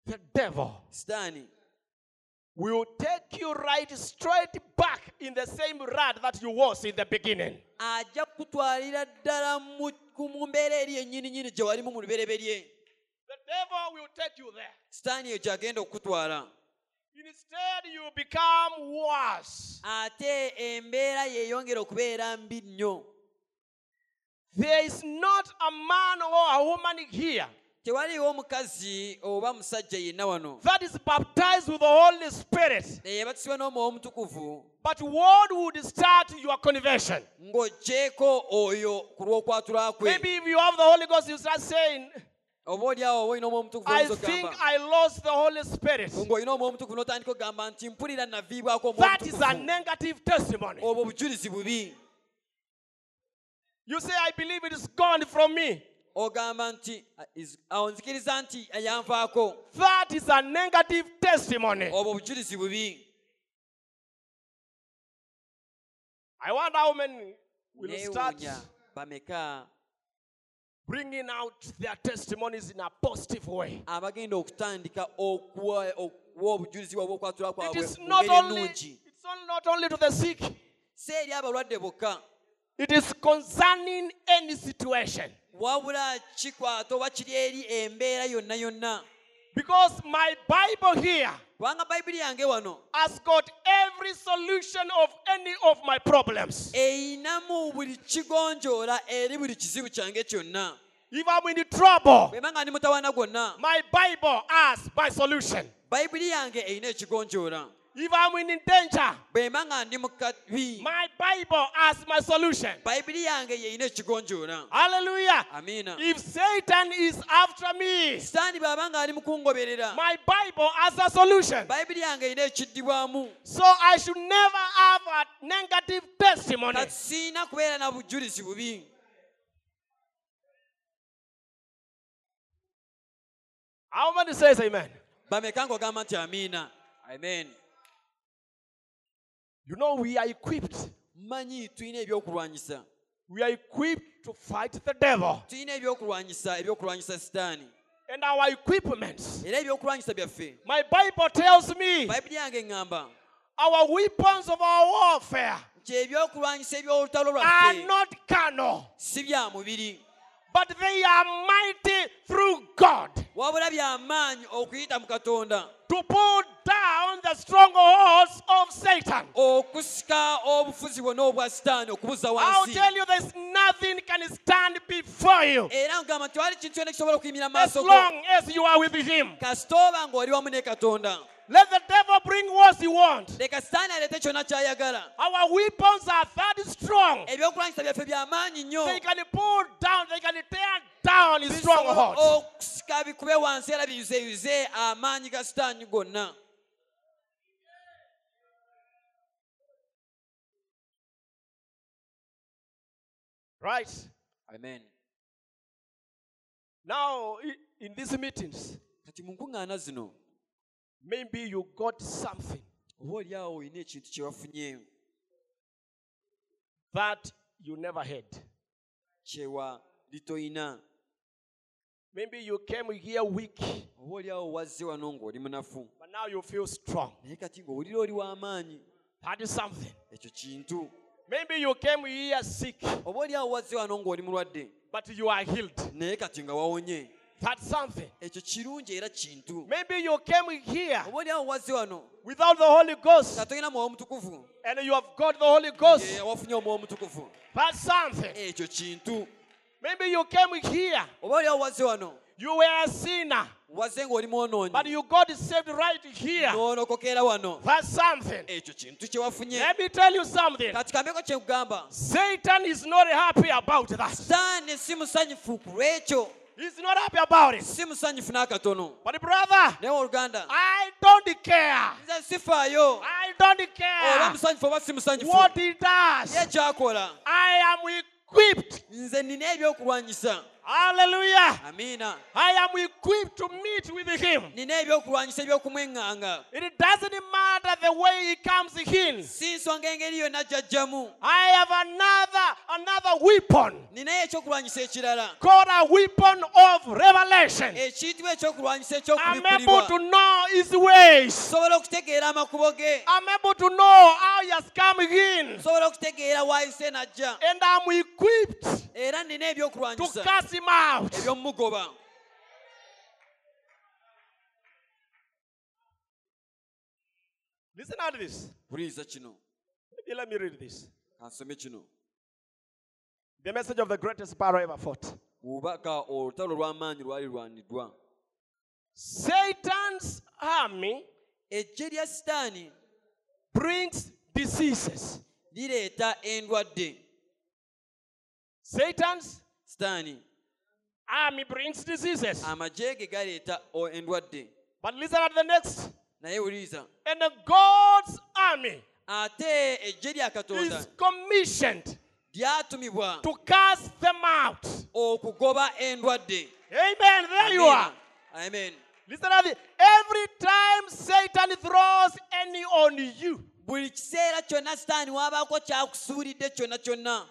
the devil sitaani will take you right straight back in the same rut that you was in the beginning. ajja kutwalira ddala mu mbeera eri ennyininyini gye walimu mu lubereberye The devil will take you there. sitaani eyo gyagenda okukutwala Instead, you become worse. ate embeera yeeyongera okubeera mbi nnyo There is not a man or a woman here tewaliwo oba musajja yenna wano that is baptized with the Holy Spirit, n'omwoyo omutukuvu but what would start your conversion? ng'oggyeko oyo ku lw'okwatula kwe Maybe if you have the Holy Ghost, you start saying, oba oli oba olina omwoyo omutukuvu I think I lost the Holy Spirit. ng'olina omwoyo omutukuvu n'otandika okugamba nti mpulira naviibwako omwoyo That is a omutukuvu negative testimony. obwo bujulizi bubi You say, I believe it is gone from me. Ogamba nti "Ah, awo nzikiriza nti yanvaako That is a negative testimony. obwo bujulizi bubi. I wonder how many will start bameka. bringing out their testimonies in a positive way. abagenda okutandika okuwa obujulizi bwabwe okwatula kwabwe mu ngeri ennungi. it's not only to the sick, si eri abalwadde bokka it is concerning any situation. wabula kikwata oba kiri eri embeera yonna yonna Because my Bible here kubanga bayibuli yange wano has got every solution of any of my problems. eyinamu buli kigonjoola eri buli kizibu kyange kyonna If I'm in trouble, bwe mba nga ndi mutawaana gwonna my Bible has my solution. bayibuli yange erina ekigonjoola If I'm in danger, bwe mba nga ndi mu kabi my Bible has my solution. bayibuli yange yerina ekigonjoola Hallelujah. If Satan is after me, sitaani bw'aba nga ali mu kungoberera my Bible has a solution. bayibuli yange erina ekiddibwamu So I should never have a negative testimony. kati siina kubeera na bujulizi bubi How many says amen? bameka ng'ogamba nti amiina amen You know, we are equipped. Mmanyi tulina ebyokulwanyisa. We are equipped to fight the devil. tulina ebyokulwanyisa ebyokulwanyisa sitaani. And our equipments. era ebyokulwanyisa byaffe. My Bible tells me bayibuli yange eŋŋamba our weapons of our warfare nti ebyokulwanyisa eby'olutalo are lwaffe not carnal, si bya mubiri but they are mighty through God. Wabula by'amaanyi okuyita mu katonda. To pull down the strongholds of Satan. okusika obufuzi bwonna obwa sitaani okubuza I'll tell you, there's nothing can stand before you. Era nkugamba nti wali kintu kyonna kisobola okuyimira mu as long as you are with Him. Kasita oba ng'oli wamu ne katonda Let the devil bring what he wants. leka sitaani aleete kyonna ky'ayagala Our weapons are that strong. ebyokulwanyisa byaffe by'amaanyi nnyo They can pull down, they can tear down his strongholds. okusika bikube wansi era biyuzeyuze amaanyi ga sitaani gonna Right. amen Now, i- in these meetings, kati mu nkuŋŋaana zino maybe you got something oba oli awo olina ekintu kye wafunye that you never litoyina Maybe you came here weak, oba oli awo wazze wano ng'oli but now you feel strong. naye kati ng'owulira oli w'amaanyi That is something. Maybe you came here sick, oba oli awo wazze wano ng'oli mulwadde. but you are healed. Naye kati nga wawonye That's something. ekyo kirungi era kintu Maybe you came here oba awo wazze wano without the Holy Ghost, nga tolina mwoyo mutukuvu and you have got the Holy Ghost. ye wafunye omwoyo mutukuvu That's something. ekyo kintu Maybe you came here, oba awo wazze wano you were a sinner, ng'oli but mwonoonyi you got saved right here. n'olokokera wano That's something. ekyo kintu kye wafunye Let me tell you something. kati kambeko kye nkugamba Satan is not happy about that. sitaani si musanyufu ku lw'ekyo He's not happy about it. si musanyufu n'akatono But brother, naye oluganda I don't care. nze sifaayo I don't oba care oh, musanyufu oba si musanyufu what he does. ye kyakola I am equipped. nze nina ebyokulwanyisa Hallelujah. Amina. I am equipped to meet with him. nina ebyokulwanyisa ebyokumweŋŋanga It doesn't matter the way he comes in. si nsonga engeri yonna jjajjamu. I have another another weapon ninayo ekyokulwanyisa ekirala called a weapon of revelation. ekiyitibwa ekyokulwanyisa I'm able to know his ways. sobola okutegeera amakubo ge I'm able to know how he has come in. sobola okutegeera waayise najja And I'm equipped era nina to cast him out. Listen to this. Maybe let me read this. The message of the greatest battle ever fought. bubaka olutalo lw'amaanyi lwali lwaniddwa Satan's army ejje lya sitaani brings diseases. Satan's sitaani army brings diseases. amagye galeeta endwadde But listen at the next. naye wuliriza And the God's army ate ejje lya katonda is commissioned lyatumibwa to cast them out. okugoba endwadde Amen. There you are. amen Listen at this. Every time Satan throws any on you, buli kiseera kyonna sitaani waabaako kyakusuulidde kyonna kyonna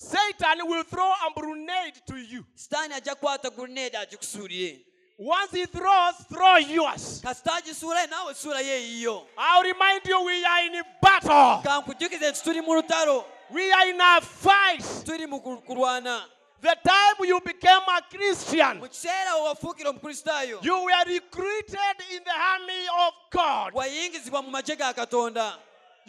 Satan will throw a grenade to you. sitaani ajja kukwata guluneedi agikusuulire Once he throws, throw yours. kasita agisuulayo naawe suulayo eyiyo I'll remind you we are in a battle. kankujjukize nti tuli mu lutalo We are in a fight. tuli mu ku- kulwana The time you became a Christian, mu kiseera we wafuukira you were recruited in the army of God.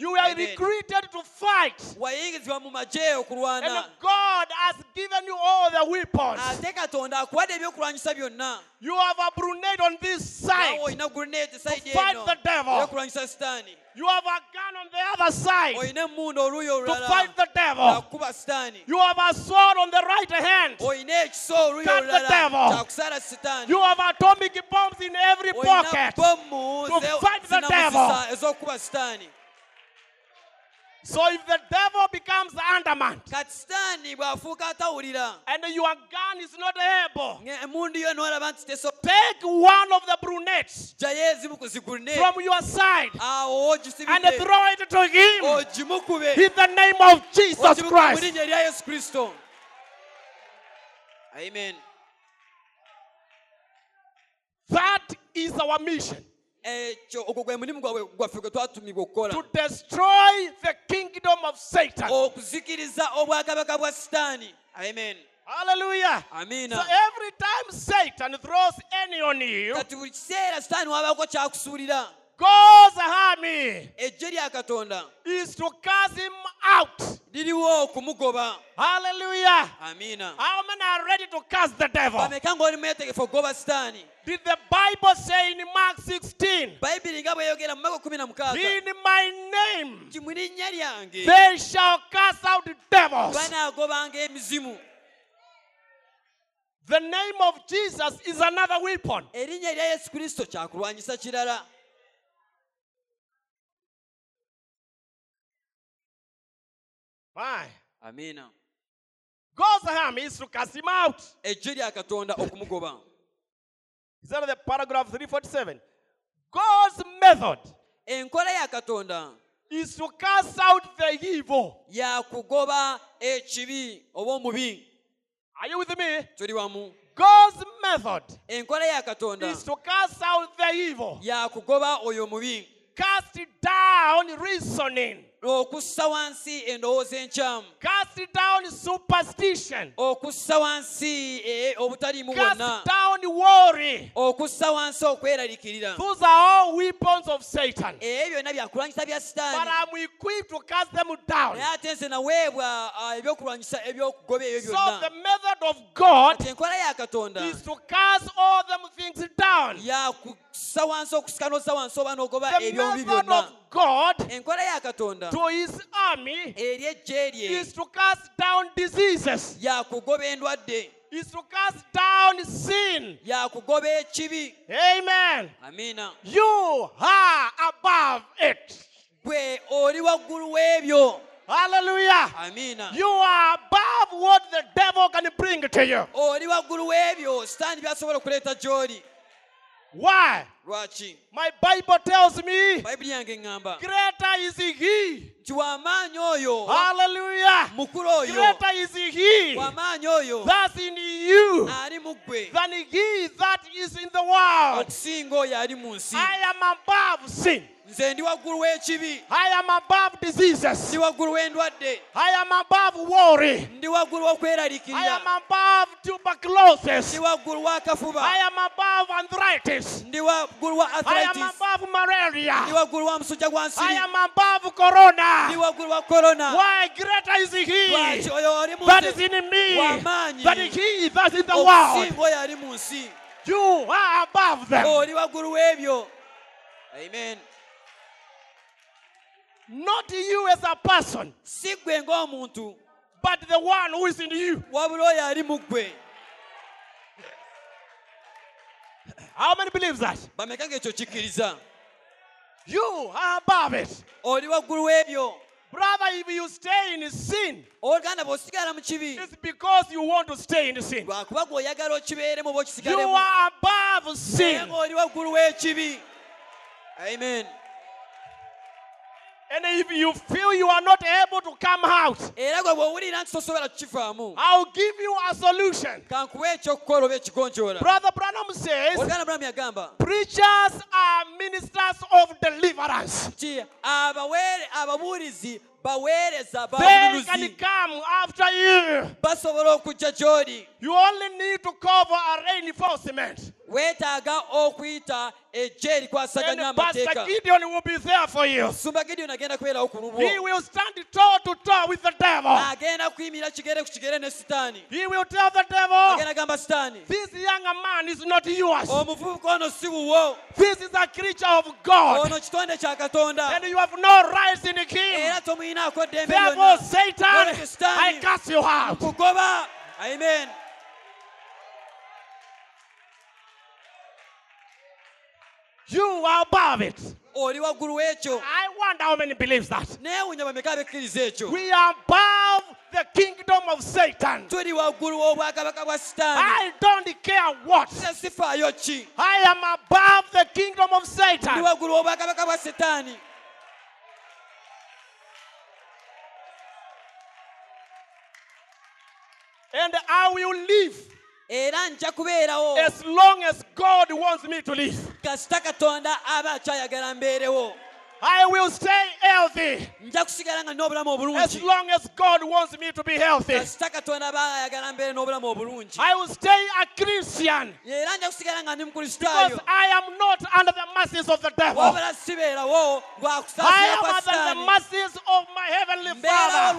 Wayingizibwa mu magye ga katonda You were recruited to fight. wayingizibwa mu magye And God has given you all the weapons. Ah, ate katonda akuwadde ebyokulwanyisa byonna You have a grenade on this side. olina sayidi fight eno the devil. sitaani You have a gun on the other side olina emmundu oluuyi to fight the devil. akuba sitaani You have a sword on the right hand. olina oluuyi Cut the olulala devil. sitaani You have atomic bombs in every olina pocket. bomu to ze- fight the devil. sitaani So if the devil becomes undermined kati sitaani bw'afuuka atawulira and your gun is not able, nga emundu yo n'olaba nti teso take one of the brunettes gyayo ezimu ku zigune from your side and throw it to him in the name of Jesus Christ. linnya erya yesu kristo. Amen. That is our mission ekyo ogwo gwe mulimu gwaffe gwe twatumibwa okukola. To destroy the kingdom of Satan. okuzikiriza obwakabaka bwa sitaani. Amen. Hallelujah. So amiina every time Satan throws any on you, God's army ejje lya katonda. Is to cast him out. liriwo okumugoba haleluya amina. How many are ready to cast the devil? bameka ng'oli mwetegefu okugoba sitaani Did the Bible say in Mark 16, bayibuli nga bweyogera mu kumi na mukaaga. In my name they shall cast out devils? emizimu. The name of Jesus is another weapon. Erinnya erya yesu kristo kyakulwanyisa kirala Why? amiina God's army is to cast him out. ejje lya katonda okumugoba Is that the paragraph 347? God's method enkola ya katonda is to cast out the evil. yakugoba ekibi oba omubi Are you with me? tuli wamu God's method enkola ya katonda is to cast out the evil. ya kugoba oyo omubi Cast it down reasoning. Okussa wansi endowooza enkyamu Cast down superstition. okussa wansi eh, obutaliimu bwonna Cast down worry. okussa wansi okweraliikirira Those are all weapons of Satan. ebyo byonna byakulwanyisa bya But I'm equipped to cast them down. ate nze naweebwa ah, ebyokulwanyisa ebyokugoba ebyo So the method of God enkola ya katonda is to cast all them things down. yakussa wansi okusika n'ossa wansi oba n'ogoba The ebyombi method byonna of God enkola ya katonda to his army eri ejje lye is to cast down diseases, yakugoba endwadde is to cast down sin. yakugoba ekibi Amen. amiina You are above it. gwe oli waggulu w'ebyo Hallelujah. amiina You are above what the devil can bring to you. oli waggulu w'ebyo sitaani byasobola okuleeta gy'oli Why? Lwaki My Bible tells me bayibuli yange eŋŋamba greater is he. nti wamaanyi oyo haleluya mukulu oyo Greater is he wamaanyi oyo that's in you ali mu ggwe than he that is in the world. okusinga oyo ali mu nsi I am above sin. nze ndi waggulu w'ekibi I am above diseases. ndi waggulu w'endwadde I am above worry. ndi waggulu I am above tuberculosis. ndi waggulu w'akafuba I am above arthritis. ndi waggulu wa I am ndi malaria. waggulu wa musujja gwa I nsiri am above corona. Ni waggulu wa corona. Why greater is he? Lwaki oyo oli mu that is in me. W'amaanyi than he that in the world? okusinga oyo ali mu nsi You are above them. oli waggulu w'ebyo amen. Not you as a person, si ng'omuntu but the one who is in you. wabula oyo ali mu ggwe How many believes that? bameka ng'ekyo kikkiriza You are above it. oli waggulu w'ebyo Brother, if you stay in sin, oluganda bw'osigala mu kibi it's because you want to stay in sin. lwakuba gw'oyagala okibeeremu oba You are above sin. ng'oli waggulu w'ekibi amen And if you feel you are not able to come out, era gwe bw'owulira nti tosobola kukifaamu I'll give you a solution. kankuwa ekyokukola oba ekigonjoola Brother Branham says, oluganda bulamu yagamba preachers are ministers of deliverance. baweereza after basobola okujja gy'oli okwita only need to cover a reinforcement ejje erikwasaganya amateeka gideoni agenda kubeerawo ku lubwo agenda kigere ku kigere ne sitaani gamba sitaani ono si wuwo. Ono kitonde kya katonda. Tomuyi Therefore, Satan, I cast you out. amen You are above it. oli waggulu w'ekyo I wonder how many believes that. neewunya bameka abekkiriza ekyo We are above the kingdom of Satan. tuli waggulu w'obwakabaka bwa sitaani I don't care what. nze sifaayo ki I am above the kingdom of Satan. And I will live era nja kubeerawo as long as God wants me to live. kasita katonda aba akyayagala mbeerewo I will stay healthy nja kusigala nga n'obulamu as long as God wants me to be healthy. kasita katonda aba ayagala mbeere n'obulamu obulungi I will stay a Christian era nja kusigala nga ndi because I am not under the mercies of the devil. I am under the mercies of my heavenly Father.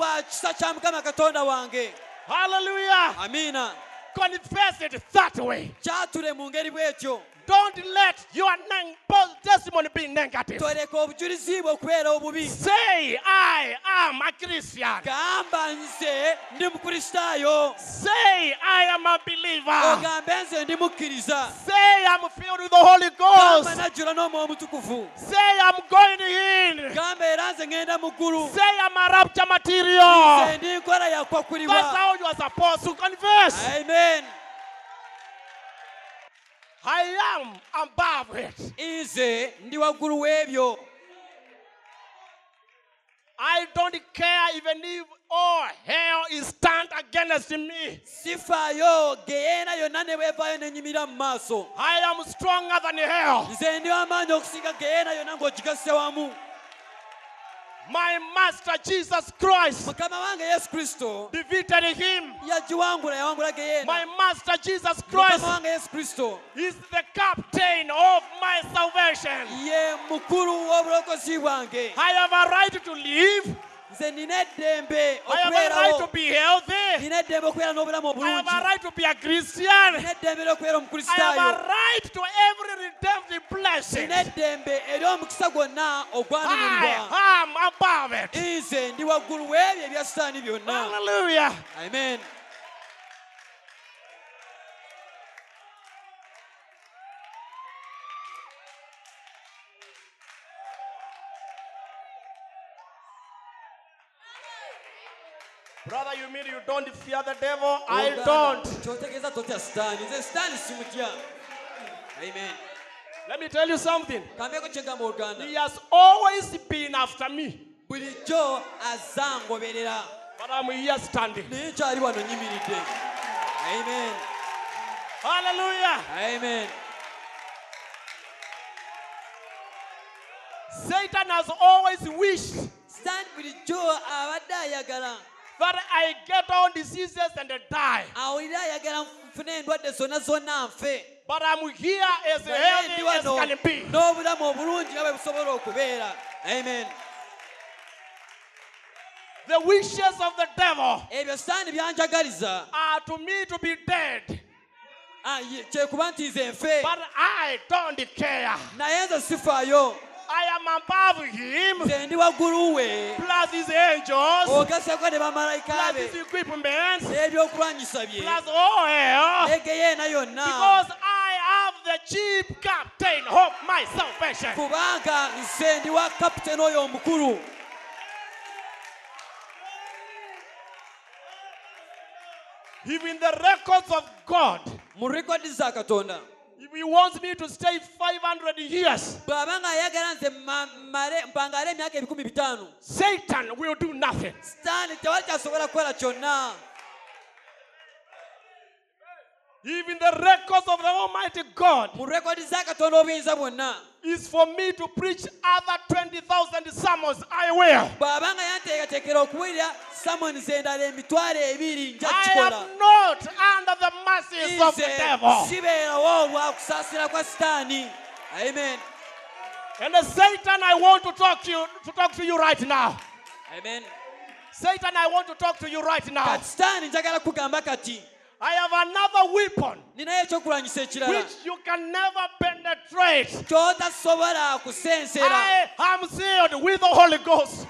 Lwa kisa kya mukama katonda wange Hallelujah. amiina Confess it that way. kyatule mu ngeri bw'etyo Don't let your neg- testimony be negative. toleka obujulizi bwe okubeera obubi Say, I am a Christian. gamba nze ndi mukristaayo Say, I am a believer. ogambe nze ndi mukkiriza Say, I'm filled with the Holy gamba Ghost. najjula n'omwoyo omutukuvu Say, I'm going in. gamba era nze ŋŋenda mu ggulu Say, I'm a rapture material. nze ndi nkola That's yakwakulibwa how you are supposed to confess. amen I am above it. nze ndi waggulu w'ebyo I don't care even if all hell is stand against me. sifaayo geyeena yonna ne bwevaayo nenyimira mu maaso I am stronger than hell. nze ndi w'amaanyi okusinga geyeena yonna ng'ogigase wamu My master Jesus Christ mukama wange yesu kristo defeated him. yagiwangula yena. My master Jesus mukama wange yesu kristo is the captain of my salvation. ye mukulu w'obulokozi bwange I have a right to live nze nina eddembe okubeeranina eddembe okubeera n'obulamu obulungina eddembe lyokubeera omukristaayoina eddembe ery'omukisa gwonna ogwanunurirwa nze ndi waggulu w'ebyo ebya sitaani byonna you don't fear the devil? Oh, I don't. kyotegeeza totya nze sitaani simutya amen Let me tell you something. kambeeko kyegamba oluganda He has always been after me, bulijjo azza ngoberera but I'm here standing. naye nkyali wano nyimiridde amen Hallelujah. amen Satan has always wished bulijjo abadde ayagala that I get all diseases and die. awulire ayagala nfune endwadde zonna zonna nfe But I'm here as healthy as can be. n'obulamu obulungi nga bwe busobola okubeera amen The wishes of the devil ebyo sitaani byanjagaliza are to me to be dead. Ah, ye- kyekuba nti nze nfe But I don't care. naye nze sifaayo I am above him, nze ndi waggulu we. Plus his angels, ogaseko ne bamalayika plus his equipment, n'ebyokulwanyisa bye. Plus all hell. yonna. Because I have the chief captain of my salvation. kubanga nze ndi wa kapitaani oyo omukulu. Even the records of God, mu rekodi za katonda. if he wants me to stay 500 years, bw'aba nga ayagala nze ma- male- mpangale emyaka ebikumi bitaano. Satan will do nothing. sitaani tewali kyasobola kukola kyonna. Even the records of the Almighty God mu rekodi za katonda obuyinza bwonna is for me to preach other 20,000 sermons. I will. bw'aba nga yanteekateekera okuwulira samoni zendala emitwalo ebiri nja I am not under the mercies of the devil. sibeerawo lwa kusaasira kwa sitaani amen And Satan, I want to talk to you to talk to you right now. amen Satan, I want to talk to you right now. Kati sitaani njagala kugamba kati I have another weapon ninayo ekyokulwanyisa ekirala which you can never penetrate. I am sealed with the Holy Ghost.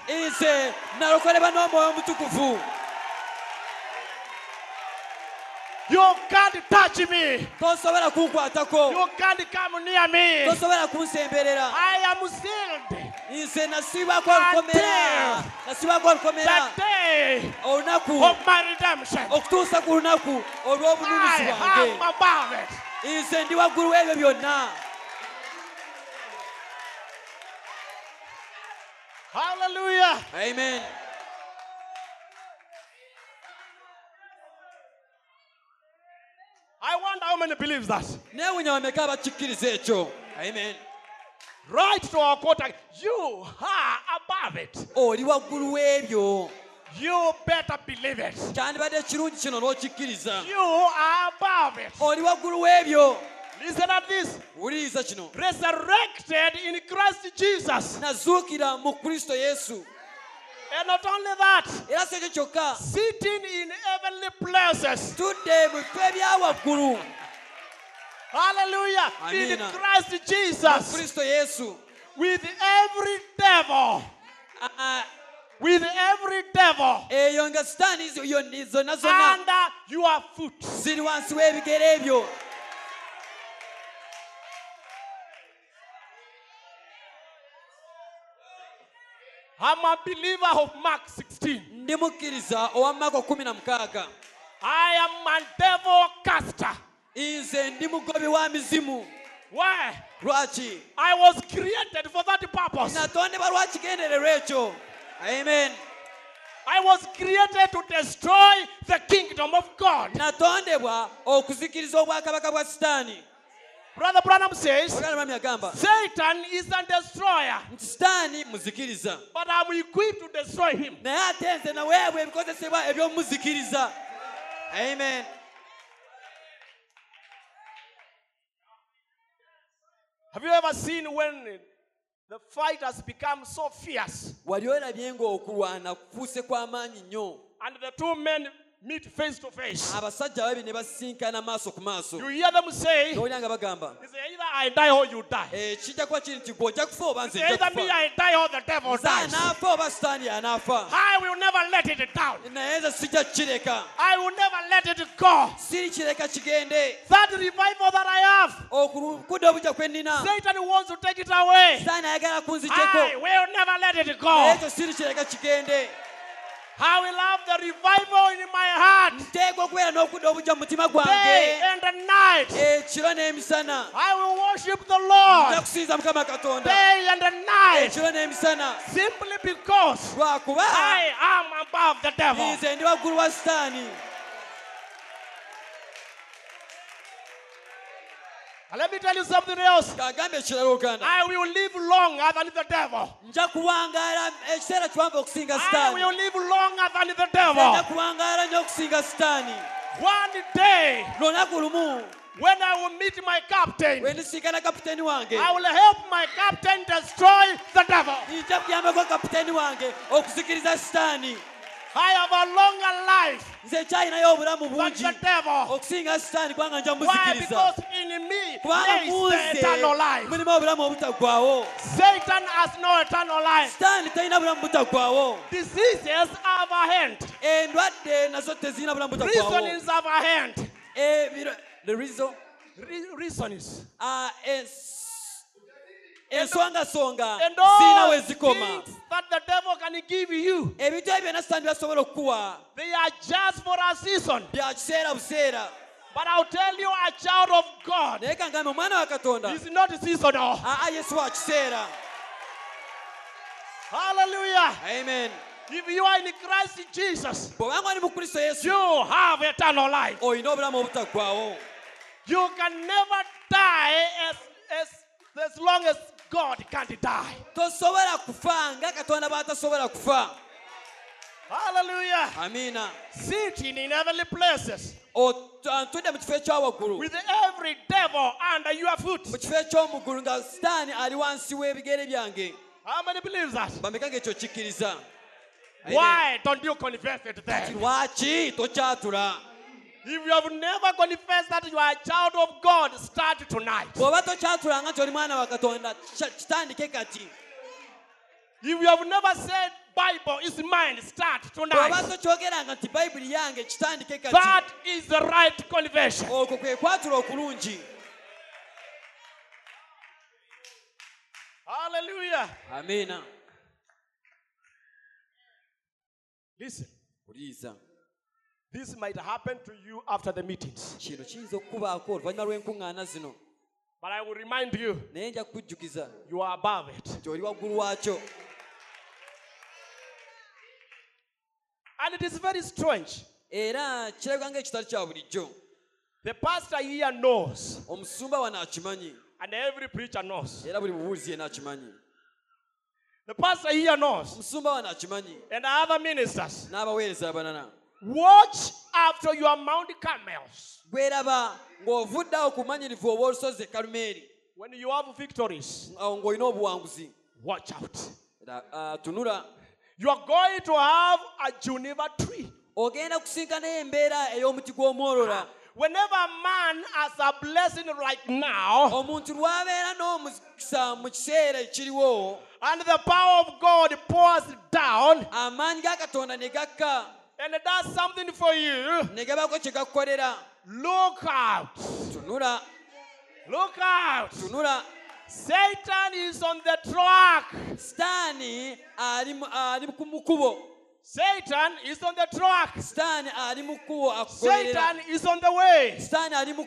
You can't touch me. kunkwatako You can't come near me. kunsemberera I am sealed. nze nasibwako olukomera nasibwako olukomera The day olunaku of my redemption. okutuusa ku lunaku olw'obununuzi I bwange am above it. nze ndi waggulu w'ebyo byonna Hallelujah. amen I wonder how many believes that. neewunya bameka abakikkiriza ekyo amen Right to our quarter. You are above it. oli waggulu w'ebyo You better believe it. kyandibadde kirungi kino n'okikkiriza You are above it. oli waggulu w'ebyo Listen at this. wuliriza kino Resurrected in Christ Jesus. nazuukira mu kristo yesu And not only that, era si ekyo kyokka sitting in heavenly places. tudde mu bifo ebya waggulu Hallelujah. In Christ Jesus. kristo yesu With every devil. Uh, With every devil. eyo nga sitaani zonna zonna Under your foot. ziri wansi w'ebigere ebyo I'm a believer of Mark 16. ndi mukkiriza owa mako kumi na mukaaga I am a devil caster. Nze ndi mugobi wa mizimu. Why? lwaki? I was created for that purpose. natondebwa lwa kigendererwa ekyo amen. I was created to destroy the kingdom of God. natondebwa okuzikiriza obwakabaka bwa sitaani. Brother Branham says, oganda mwami agamba Satan is a destroyer, nti sitaani muzikiriza. But I'm equipped to destroy him. naye ate nze naweebwa ebikozesebwa ebyomuzikiriza. Amen Have you ever seen when the fight has become so fierce? Wali olabye ng'okulwana kufuuse kw'amaanyi nnyo and the two men meet face to face? abasajja babiri ne basinkana maaso ku maaso You hear them say, nowulira nga bagamba It's either I die or you die. "Eh, kuba kiri nti gwe ojja kufa oba It's nze nja either me kufa I die or the devil nze dies. anaafa oba sitaani anaafa I will never let it down. naye nze sijja kukireka I will never let it go. siri kigende That revival that I have, obujja kwe nnina Satan wants to take it away. sitaani ayagala I kunzigyeko will never let it naye go. ekyo siri kireka kigende I will have the revival in my heart. Nteekwa okubeera n'okudda obujja mu mutima day and the night. Eh, ekiro n'emisana. I will worship the nja Lord. Kusinza mukama katonda. Day and the night. Eh, ekiro n'emisana. Simply because lwakuba. I am above the devil. nze ndi waggulu wa sitaani And let me tell you something else. kagambe ekirala oganda I will live longer than the devil. nja kuwangaala ekiseera kiwanvu okusinga I will live longer than the devil. kuwangaala nnyo okusinga sitaani One day, when I will meet my captain, bwe ndisinkana kapiteeni wange I will help my captain destroy the devil. Nja kuyambako kapiteeni wange okuzikiriza sitaani I have a longer life nze kyalinayo obulamu than bungi the devil. okusinga sitaani kubanga nja Why? muzikiriza Because in me kubanga there is the eternal munze life. mulimu obulamu obutaggwawo Satan has no eternal life. sitaani talina bulamu butaggwawo Diseases have a hand. endwadde nazo tezirina bulamu butaggwawo Reasonings have a hand. Ebiro- the reason ah, ens- ensongasonga And all zikoma things that the devil can give you, ebintu ebyo byonna sitaani byasobola okukuwa they are just for a season. bya kiseera buseera But I'll tell you, a child of God naye kangambe omwana wa katonda is not seasonal. wa kiseera Hallelujah. amen If you are in Christ Jesus, bw'obanga oli mu kristo yesu you have eternal life. olina obulamu obutaggwawo You can never die as, as, as long as God can't die. tosobola kufa nga katonda bw'atasobola kufa Hallelujah. amiina Sitting in heavenly places otudde uh, mu kifo ekyawaggulu with every devil under your mu kifo ekyomuggulu nga sitaani ali wansi w'ebigere byange How many believes that? bameka ng'ekyo kikkiriza Why don't you confess it then? lwaki tokyatula If you have never confessed that you are a child of God, start tonight. bw'oba tokyatulanga nti oli mwana wa katonda kya- kitandike kati If you have never said Bible is mine, start tonight. tokyogeranga nti bayibuli yange kitandike kati That is the right conversion. okwo kwe kwatula Hallelujah. Amen. Listen, puliriza this might happen to you after the meetings, kino kiyinza okukubaako oluvannyuma lw'enkuŋŋaana zino. But I will remind you, naye nja kukujjukiza you are above it. nti oli waggulu waakyo. And it is very strange. era kirabika ng'ekitali kya bulijjo. The pastor here knows, omusumba wano akimanyi and every preacher knows. era buli bubuulizi yenna akimanyi The pastor here knows, omusumba wano akimanyi and other ministers. n'abaweereza abalala Watch after your Mount Carmels. gweraba ng'ovuddeawo ku manyirivu oba olusozi e When you have victories, awo ng'olina obuwanguzi watch out. Era, ah, tunula You are going to have a juniper tree. ogenda kusinkanayo embeera ey'omuti gw'omwolola Whenever a man has a blessing right now, omuntu lw'abeera n'omukisa mu kiseera ekiriwo and the power of God pours down amaanyi ga katonda ne gakka and it does something for you, ne gabako kye gakukolera look out. tunula Look out. tunula Satan is on the track. sitaani ali ali ku Satan is on the track. sitaani ali mu kkubo Satan is on the way. sitaani ali mu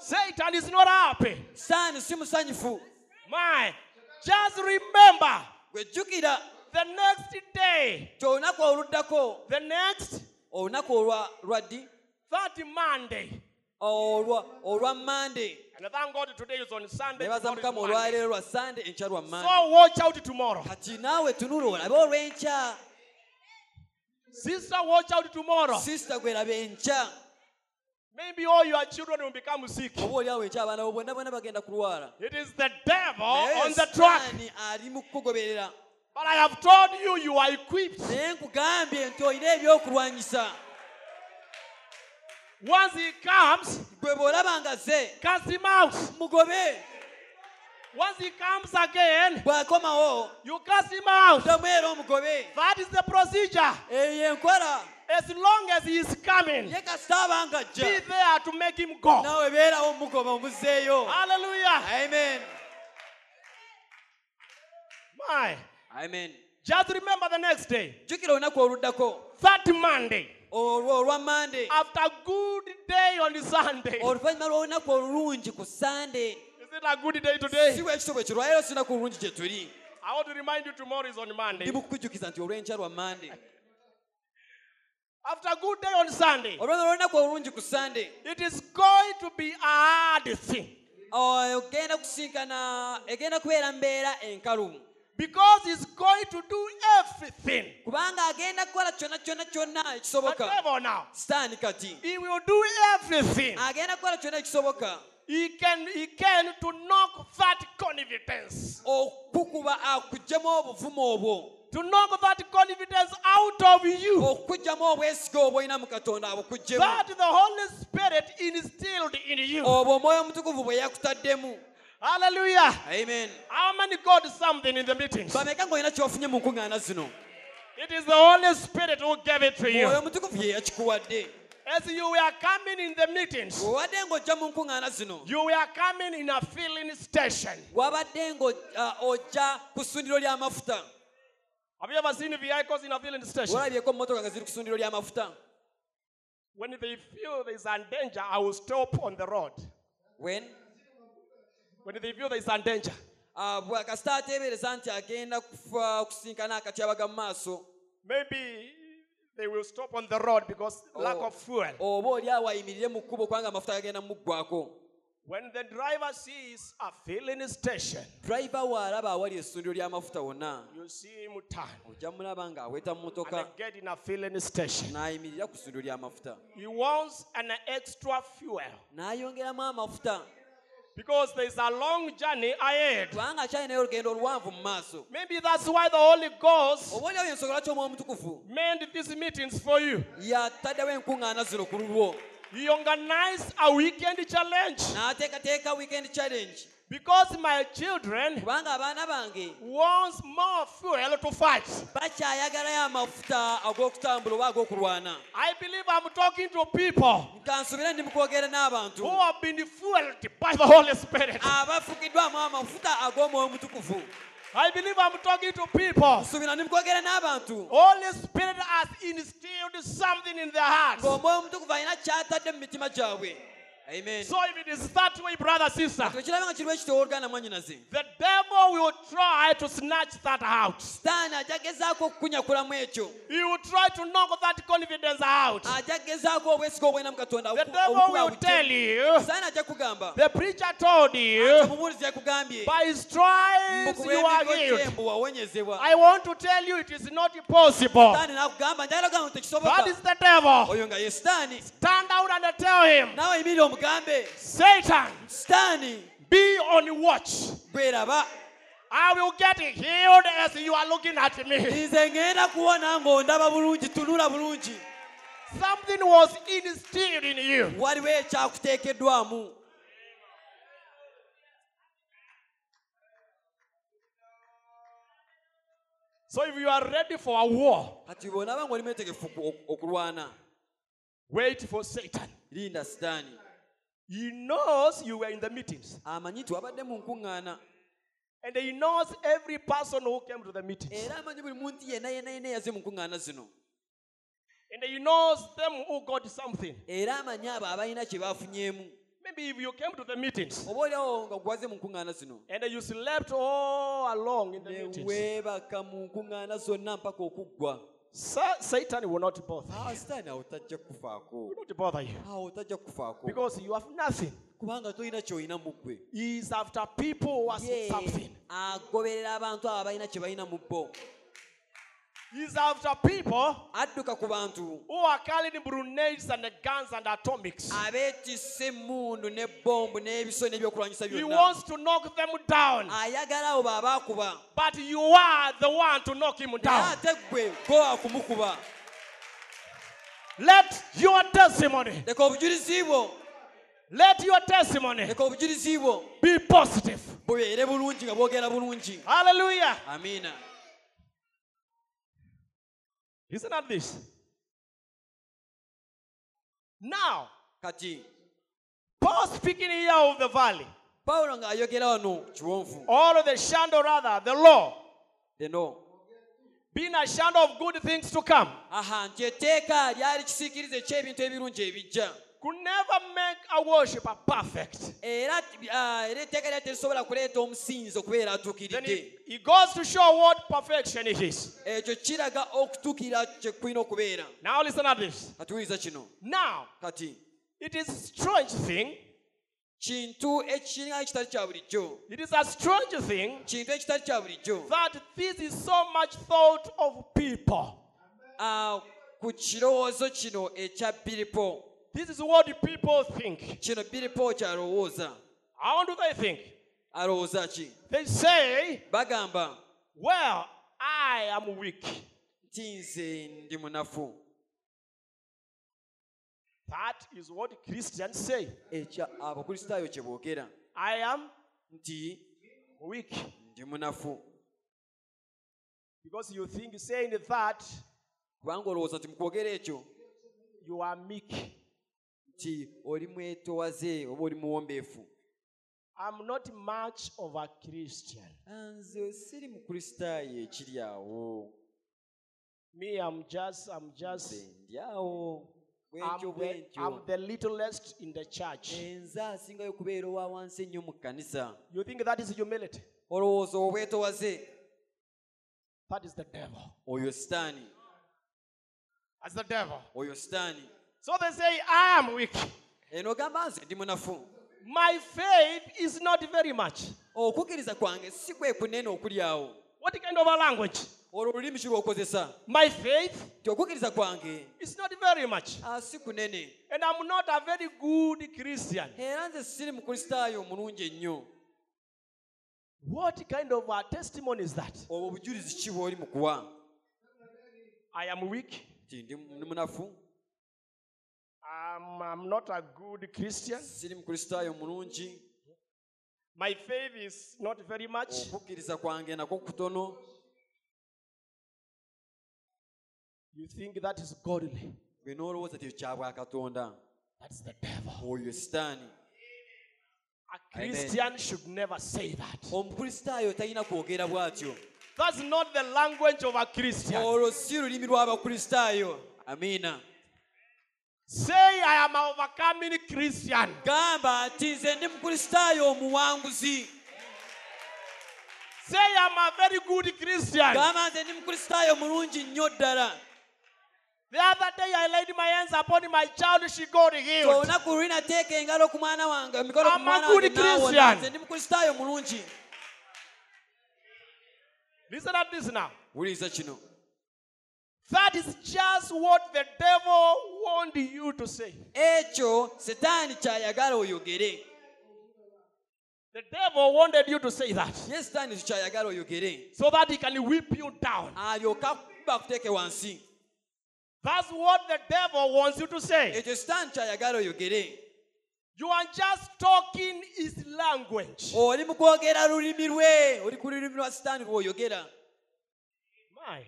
Satan is not happy. sitaani si musanyufu My, just remember gwejjukira the next day, ti olunaku oluddako the next olunaku olwa lwaddi that Monday. olwa olwa mande And thank God today is on Sunday. nebaza mukama Monday. olwaleero lwa sande enkya lwa mande So watch out tomorrow. kati naawe tunula olabe olw'enkya Sister, watch out tomorrow. sisita gwerabe enkya Maybe all your children will become sick. oba oliawo enkya abaana bo bonna bonna bagenda kulwala It is the devil on the track. Sitaani ali mu kukugoberera But I have told you, you are equipped. naye nkugambye nti olina ebyokulwanyisa Once he comes, gwe bw'olaba nga ze cast him out. mugobe Once he comes again, bw'akomawo you cast him out. ddamu era omugobe That is the procedure. Eh, eyo enkola As long as he is coming, ye kasita aba nga be there to make him go. naawe beerawo omugoba omuzzeeyo Hallelujah. amen My. Amen. Just remember the next day, jjukira olunaku oluddako. That Monday, olwo olwa mande after a good day on Sunday. oluvannyuma lw'olunaku olulungi ku sande Is it a good day today? bwe ekitobwe kirwaliro si lunaku olulungi gye tuli. I want to remind you tomorrow is on Monday. ndi mukukujjukiza nti olw'enkya lwa mande After a good day on Sunday, olwanya lw'olunaku olulungi ku sande it is going to be a hard thing. Ogenda kusinkana egenda kubeera mbeera enkalumu because he's going to do everything. kubanga agenda kukola kyonna kyonna kyonna ekisoboka. Sitaani kati he will do everything. Agenda kukola kyonna ekisoboka. He can he can to knock that confidence, okukuba akuggyemu obuvumu obwo. To knock that confidence out of you. Okuggyemu obwesige obwolina mu katonda abukuggyemu that the Holy Spirit instilled in you. Obwo omwoyo omutukuvu bwe yakutaddemu Hallelujah. amen How many got something in the meetings? bameka ng'olina kyofunye mu nkuŋŋaana zino It is the Holy Spirit who gave it to you. omutukuvu ye yakikuwadde As you were coming in the meetings, bwewadde ng'ojja mu nkuŋŋaana zino you were coming in a filling station. wabadde ng'ojja uh, ku ssundiro ly'amafuta Have you ever seen vehicles in a filling station? walabyeko emmotoka nga ziri ku ssundiro ly'amafuta When they feel there's a danger, I will stop on the road. when When they feel there's a danger, ah, kasita ateebereza nti agenda kufa kusinkana akatyabaga mu maaso maybe they will stop on the road because lack Oh. of fuel. oba oli ayimirire mu kkubo kubanga amafuta gagenda muggwako When the driver sees a filling station, driver waalaba awali essundiro ly'amafuta wonna you see him turn ojja mulaba ng'aweta mu motoka and get in a filling station. n'ayimirira ku ssundiro ly'amafuta He wants an extra fuel n'ayongeramu amafuta because there's a long journey ahead. kubanga akyalinayo olugendo oluwanvu mu maaso Maybe that's why the Holy Ghost oba oliawo ensonga lwaki omwoyo omutukuvu. made these meetings for you. yataddewo enkuŋŋaana zino ku lulwo He organized a weekend challenge Because my children kubanga abaana bange wants more fuel to fight. bakyayagalayo amafuta ag'okutambula oba ag'okulwana I believe I'm talking to people nkansubire ndi mukwogera n'abantu who have been fueled by the Holy Spirit. abafukiddwamu amafuta ag'omwoyo omutukuvu I believe I'm talking to people. Holy Spirit has instilled something in their hearts. Ng'omwoyo omutukuvu alina kyatadde mu mitima gyabwe amen So if it is that way, brother, sister, tekiraba nga kiriwo ekitoowa oluganda mwanyinaze the devil will try to snatch that out. sitaani ajja gezaako okukunyakulamu ekyo He will try to knock that confidence out. ajja gezaako obwesiga obwena mu katonda The devil will tell you, sitaani ajja kugamba the preacher told you, by stripes you are healed. I want to tell you it is not possible. sitaani nakugamba njagala kugamba nti That is the devil. oyo nga ye sitaani Stand out and tell him, omugambe Satan, sitaani be on watch. bweraba I will get healed as you are looking at me. nze ngenda kuwona ng'ondaba bulungi tunula bulungi Something was instilled in you. waliwo ekyakuteekeddwamu So if you are ready for a war, kati bw'onaaba ng'oli mwetegefu okulwana wait for Satan. linda sitaani He knows you were in the meetings. amanyi nti wabadde mu nkuŋŋaana And he knows every person who came to the meetings. era amanyi buli muntu yenna yenna yenna eyaze mu nkuŋŋaana zino And he knows them who got something. era amanyi abo abalina kye bafunyeemu Maybe if you came to the meetings oba oliawo nga gwaze mu nkuŋŋaana zino and you slept all along in the meetings, weebaka mu nkuŋŋaana zonna mpaka okuggwa Sa- Satan will not bother. Ah, sitaani awo kukufaako He will not bother you ah, kukufaako because you have nothing. kubanga tolina ky'olina mu ggwe He is after people who Ye something. agoberera abantu abo abalina kye balina mu bo is after people adduka ku bantu. who are carrying grenades and guns and atomics. abeetisse emmundu ne bombu n'ebiso n'ebyokulwanyisa He byonna. wants to knock them down, ayagala abo baabakuba but you are the one to knock him naye down. ate ggwe gwe wakumukuba Let your testimony, leka obujulizi bwo. let your testimony be positive. Hallelujah. amiina Isn't that this? Now, kati Paul speaking here of the valley, pawulo ng'ayogera wano kiwonvu or the shadow rather, the law, leno being a shadow of good things to come, aha nti etteeka lyali kisiikirize eky'ebintu ebirungi ebijja could never make a worshiper perfect. ah, era etteeka lyali terisobola kuleeta omusinzi okubeera Then he, he goes to show what perfection is. ekyo kiraga okutuukirira kye kulina okubeera Now listen at this. Now, it is a strange thing. kintu ekiringa ekitali kya bulijjo It is a strange thing kintu ekitali kya bulijjo that this is so much thought of people. Ah, ku kirowoozo kino ekya biripo This is what the people think. kino biripo kyalowooza How do they think? alowooza ki They say, bagamba Well, I am weak. nti nze ndi munafu That is what Christians say. ekya abakristaayo kye boogera I am nti weak. ndi munafu Because you think saying that kubanga olowooza nti mu kwogera ekyo you are meek. Nti oli mwetowaze oba oli muwombeefu I'm not much of a Christian. nze siri mukristaayo ekiri awo Me, I'm just, I'm just, I'm the, I'm the littlest in the church. Eh, enze asingayo kubeera owa ennyo mu kkanisa You think that is humility? olowooza obwetowaze That is the devil. oyo sitaani That's the devil. oyo sitaani So they say, I am weak. eno ogamba nze ndi munafu My faith is not very much. okukkiriza kwange si kwe kunene okuli awo What kind of a language? olwo olulimi ki lw'okozesa My faith nti okukkiriza kwange is not very much. ah, si kunene And I'm not a very good Christian. era nze siri mukristaayo omulungi ennyo What kind of a testimony is that? obwo obujulizi ki bw'oli mu kuwa I am weak. nti ndi ndi munafu I'm, I'm not a good Christian. siri mukristaayo mulungi My faith is not very much. okukkiriza kwange nakwo kutono You think that is godly. gwe n'olowooza ti kya bwakatonda That's the devil. oyo sitaani A Christian should never say that. omukristaayo talina kwogera bw'atyo That's not the language of a Christian. olwo si lulimi lw'abakristaayo amiina Say, I am an overcoming Christian. gamba nti nze ndi mukristaayo omuwanguzi Say, I'm a very good Christian. gamba nze ndi mukristaayo mulungi nnyo ddala The other day I laid my hands upon my child, she got healed. olunaku luli nateeka engalo ku mwana wange emikono ku I'm a mwana good wange Christian. nze ndi mukristaayo mulungi Listen at this now. wuliriza kino That is just what the devil want you to say. ekyo setaani kyayagala oyogere The devil wanted you to say that ye setaani ekyo kyayagala oyogere so that he can whip you down. alyoka kuba kuteeke wansi That's what the devil wants you to say. ekyo sitaani kyayagala oyogere You are just talking his language. oli mu kwogera lulimi lwe oli ku lulimi lwa sitaani lw'oyogera My.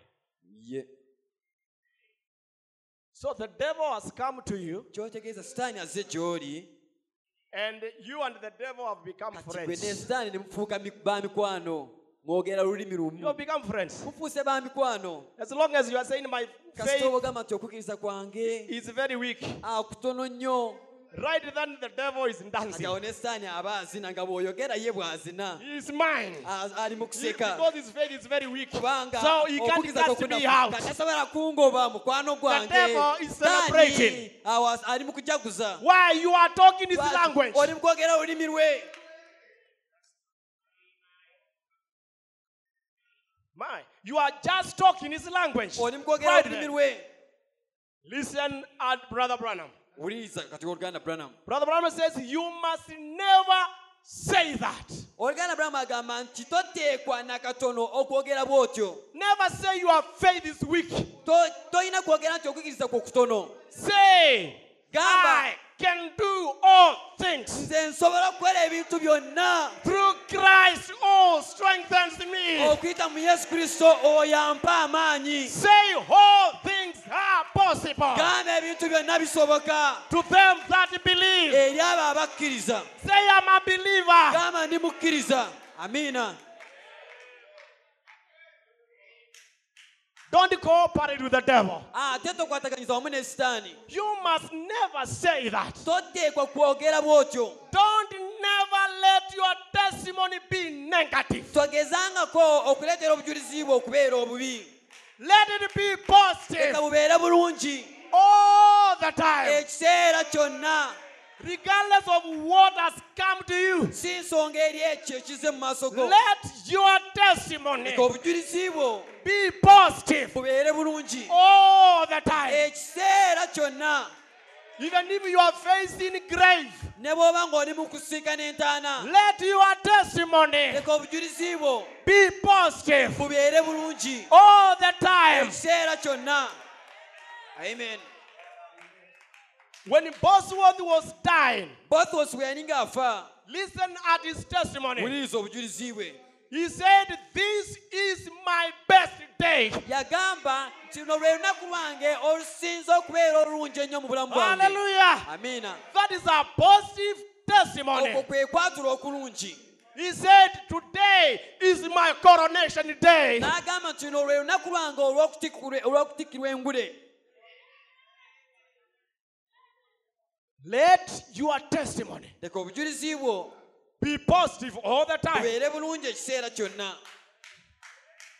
ye So the devil has come to you, kyotegeeza sitaani azze gy'oli. and you and the devil have become kati gwe ne friends. sitaani ne mufuuka mi- ba mikwano mwogera lulimi You lumu. Have become friends. mufuuse ba mikwano. As long as you are saying my kasita faith obagamba nti okukkiriza kwange is very weak, ah, kutono nnyo right then the devil is dancing. awo aba azina nga bw'oyogera ye bw'azina He is mine. Ali mu kuseka Because his faith is very weak. kubanga So he can't okukkiriza cast kwe me out. tasobola kungoba mukwano gwange devil is celebrating. awo ali mu kujaguza Why you are talking his Lwaki? language? oli mu kwogera olulimi lwe My, you are just talking his language. oli mu kwogera Right olulimi there. lwe Listen at Brother Branham. Wuliriza kati oluganda branham Brother Branham says you must never say that. oluganda branham agamba nti toteekwa nakatono okwogera bw'otyo Never say your faith is weak. To- tolina kwogera nti okukkiriza kwo kutono Say, Gamba. Can do all things. Nze nsobola okukola ebintu byonna. Through Christ who strengthens me. okuyita mu yesu kristo oyo ampa amaanyi. Say all things are possible gamba ebintu byonna bisoboka. to them that believe. eri abo abakkiriza. Say I'm a believer. gamba ndi mukkiriza. Amiina Don't cooperate with the devil. Ah, ate tokwataganyiza wamu ne sitaani You must never say that. toteekwa kwogera bw'otyo Don't never let your testimony be negative. togezangako okuleetera obujulizi bwe okubeera obubi Let it be positive leka bubeere bulungi all the time, regardless of what has come to you. si nsonga eri ekyo ekize mu Let your testimony leka obujulizi bwo be positive. Bulungi. All the time. ekiseera kyonna. Even if you are facing grave, ne bw'oba ng'oli mu kusinkana entaana let your testimony leka obujulizi bwo. be positive. All the time. amen. When Bosworth was dying, bothos bwe yali ng'afa listen at his testimony. Wuliriza obujulizi bwe He said, This is my best day. yagamba nti lwe lunaku lwange olusinza okubeera olulungi ennyo mu bulamu Hallelujah. That is a positive okwo testimony. kwe kwatula okulungi He said, Today is my coronation day. n'agamba nti luno lwe lunaku lwange olw'okutikkirwa- olw'okutikkirwa engule Let your testimony leka obujulizi bwo be positive all the time. bubeere bulungi ekiseera kyonna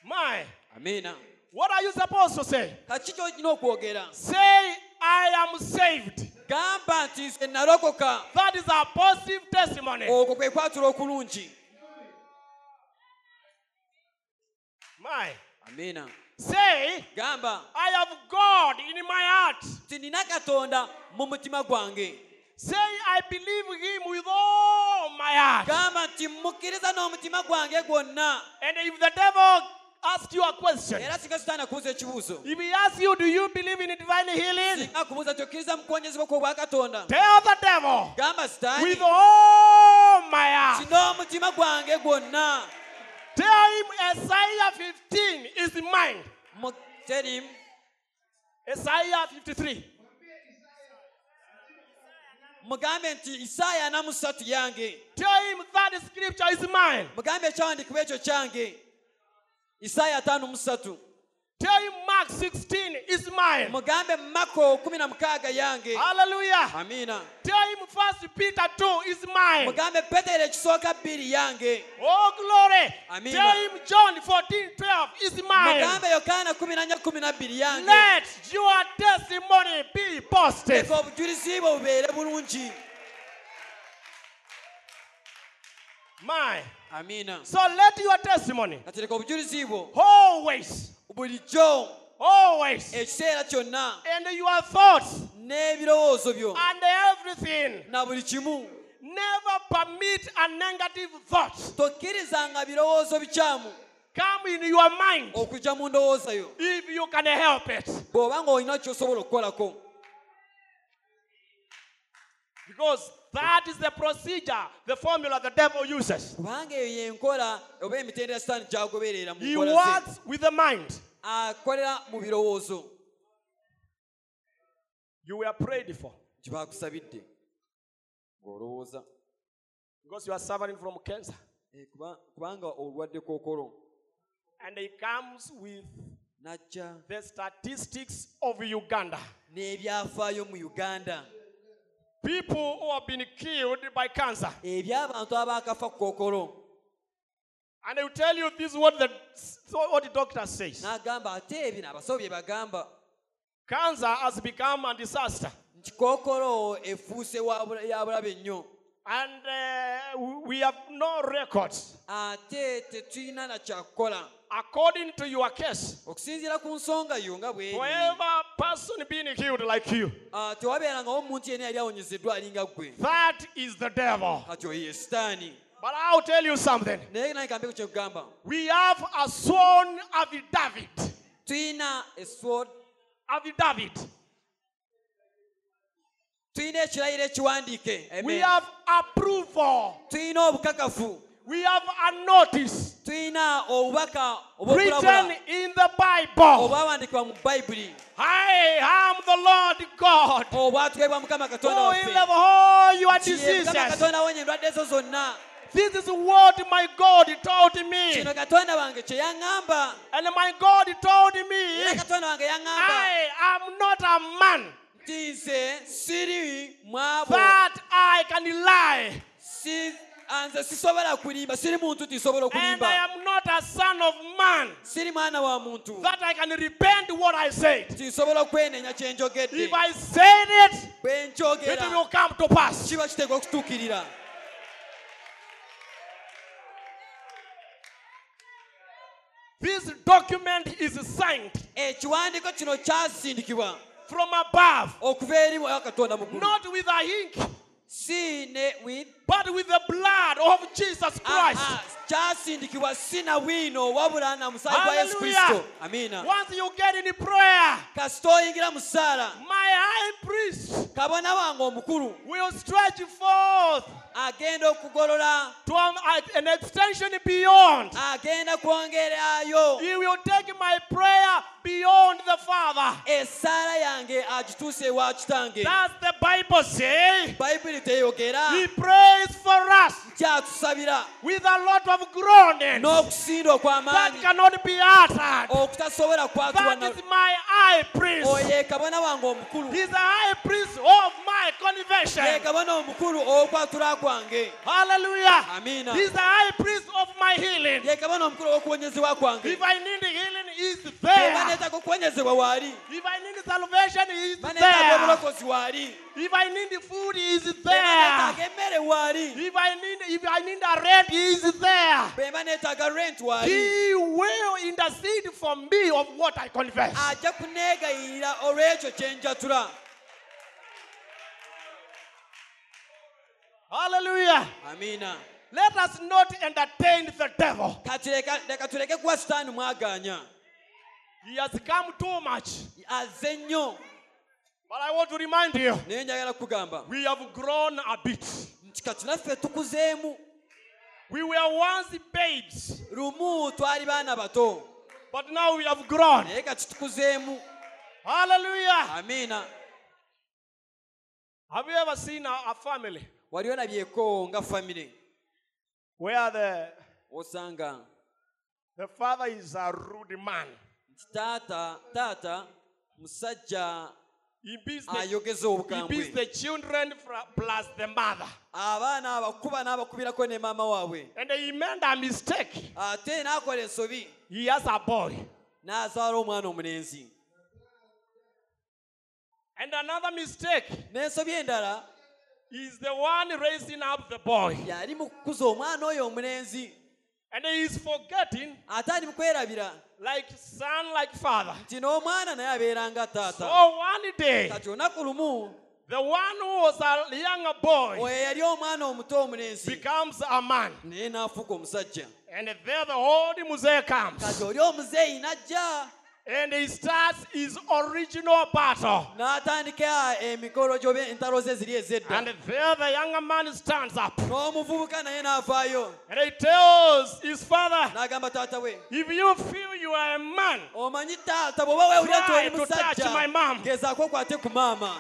My, amiina what are you supposed to say? kaki kyolina okwogera Say, I am saved. gamba nti nze nalokoka That is a positive testimony. okwo kwe kwatula okulungi My, amiina say, gamba I have God in my heart. nti nina katonda mu mutima gwange Say, I believe Him with all my heart. gamba nti mukkiriza n'omutima gwange gwonna And if the devil asks you a question, era singa sitaani akubuuza ekibuuzo if he asks you, Do you believe in divine healing? singa akubuuza ti okkiriza mu kuwonyezebwa kw'obwa Tell the devil, gamba With sitaani all all my heart. kino omutima gwange gwonna Tell him Isaiah 15 is mine. Isaiah 53. Mugambe nti isaaya na musatu yange. Tell him that scripture is mine. mugambe ekyawandiikibwa ekyo kyange. Isaaya ataano musatu Tell him Mark 16 is mine. mugambe mako kumi na mukaaga yange Hallelujah. Amina. Tell him First Peter 2 is mine. mugambe petero ekisooka bbiri yange Oh, glory. Amina. Tell him John 14 12 is mine. mugambe yokaana kumi na nnya kumi na bbiri yange Let your testimony be posted. leka obujulizi bwe bubeere bulungi Mine. amiina So let your testimony kati leka obujulizi bwo always, bulijjo always, ekiseera kyonna. And your thoughts n'ebirowoozo byo. And everything. na buli kimu. Never permit a negative thought tokkirizanga birowoozo bikyamu. Come in your mind. Okujja mu ndowooza yo. If you can help it. bw'oba ng'olina kyosobola okukolako. Because that is the procedure, the formula the devil uses. kubanga eyo yenkola oba emitendera sitaani gyagoberera mu He works with the mind. akolera mu birowoozo You were prayed for gye bakusabidde ng'olowooza because you are suffering from cancer. Eh, kuba- kubanga olwadde kookolo And he comes with the statistics of Uganda. N'ebyafaayo mu uganda People who have been killed by cancer. eby'abantu abaakafa ku kookolo And they will tell you this is what the, what the doctor says. n'agamba ate ebyo abasawo bye bagamba Cancer has become a disaster. nti kookolo efuuse wa bula- ya bulabe nnyo And uh, we have no records. ate tetulina na kyakukola According to your case, okusinziira ku nsonga yo nga person being like you, Ah, tewabeerangawo omuntu yali awonyezeddwa alinga ggwe that is the devil. kati oyo ye sitaani But I'll tell you something. naye naye kambe ku kyekugamba We have a sworn affidavit. tulina esword Affidavit. tulina ekirayiro ekiwandiike We have approval. tulina obukakafu We have a notice tulina obubaka written in the Bible. obwawandiikibwa mu bayibuli I am the Lord God obwatugebwa mukama katonda who healeth all your diseases. katonda awonya endwadde zo zonna This is what my God told me. kino katonda wange kye yaŋŋamba And my God told era me, katonda wange yaŋŋamba I am not a man nti nze siri mwabo that I can lie. Si- nze sisobola kulimba siri muntu tisobola okulimba. siri mwana wa muntu. Tinsobola kwenenya kyenjogedde bwe njogera kiba kiteekwa okutuukirira. This document is signed. ekiwandiiko kino kyasindikibwa from above. okuva eri katonda mukulu not with a ink. Si ne with but with the blood of Jesus Christ. Kyasindikibwa si na bwino wabula na musaayi gwa yesu kristo. Amiina Once you get in prayer, kasita oyingira mu ssaala my high priest kabona wange omukulu. will stretch forth agenda okugolola. to an, an extension beyond. agenda kwongerayo He will take my prayer beyond the Father. essaala yange agituuse ewa kitange Does the Bible say? bayibuli teyogera He prays for us with a lot of groaning n'okusinda that cannot be uttered. okutasobola That is my high priest. oyo ye kabona wange omukulu He's the high priest of my ye confession. kabona omukulu okwatula kwange Hallelujah. Amina. He's the high priest of my healing. ye kabona omukulu ow'okuwonyezebwa kwange If I need healing, he's beba there. Neetaaga okuwonyezebwa waali If I need salvation, he's baneetaaga there. If I need food, he's beba there. neetaaga emmere waali If I need if I need a rent, he's there. beba neetaaga rent waali He will intercede for me of what I confess. ajja kuneegayirira olw'ekyo kye njatula Hallelujah. amiina Let us not entertain the devil. He has come too much. azze nnyo But I want to remind you, naye njagala kugamba we have grown a bit. nti kati naffe tukuzeemu We were once babes, lumu twali baana bato but now we have grown. naye kati tukuzeemu Hallelujah. amiina Have you ever seen a, a family wali olabyeko nga famire where the, osanga the father is a rude man? Nti taata taata musajja He beats the, ayogeza obukambwe the children fra- plus the mother. abaana abakuba n'abakubirako ne maama waabwe And he made a mistake. ate n'akola ensobi He has a boy. n'azaala omwana omulenzi And another mistake n'ensobi endala is the one raising up the boy. yali mu kukuza omwana oyo omulenzi And he is forgetting, ate ali mu like son, like father. nti n'omwana naye abeera nga taata So one day, kati olunaku lumu the one who was a younger boy oyo yali omwana becomes a man. naye n'afuuka omusajja And there the old Muzee comes. Kati oli omuzeeyi n'ajja And he starts his original battle. n'atandika eh, emikolo gyoba entalo ze ziri And there the younger man stands up. n'omuvubuka naye n'avaayo And he tells his father, n'agamba taata we If you feel you are a man, omanyi taata bw'oba weewulira nti Try to touch my musajja mom. gezaako okwate ku maama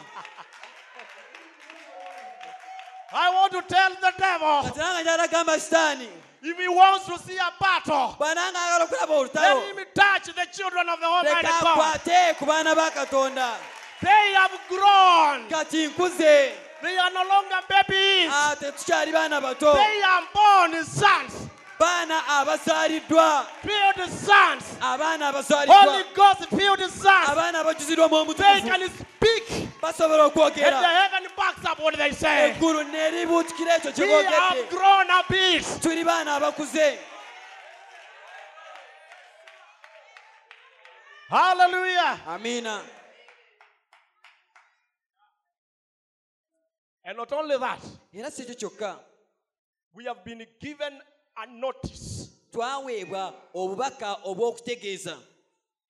I want to tell the devil kati nanga nyalagamba sitaani if he wants to see a battle, let him touch the children of the Almighty God. They have grown. They are no longer babies. They are born sons, baana sons, abaana Holy abazaaliddwa Ghost filled sons. abaana abajuziddwamu They can speak, basobola and the heaven backs up what they say. eggulu n'eribuutikira ekyo kye We have grown a bit. tuli baana abakuze. Hallelujah. amiina. And not only that, era si ekyo kyokka. we have been given a notice, twaweebwa obubaka obw'okutegeeza.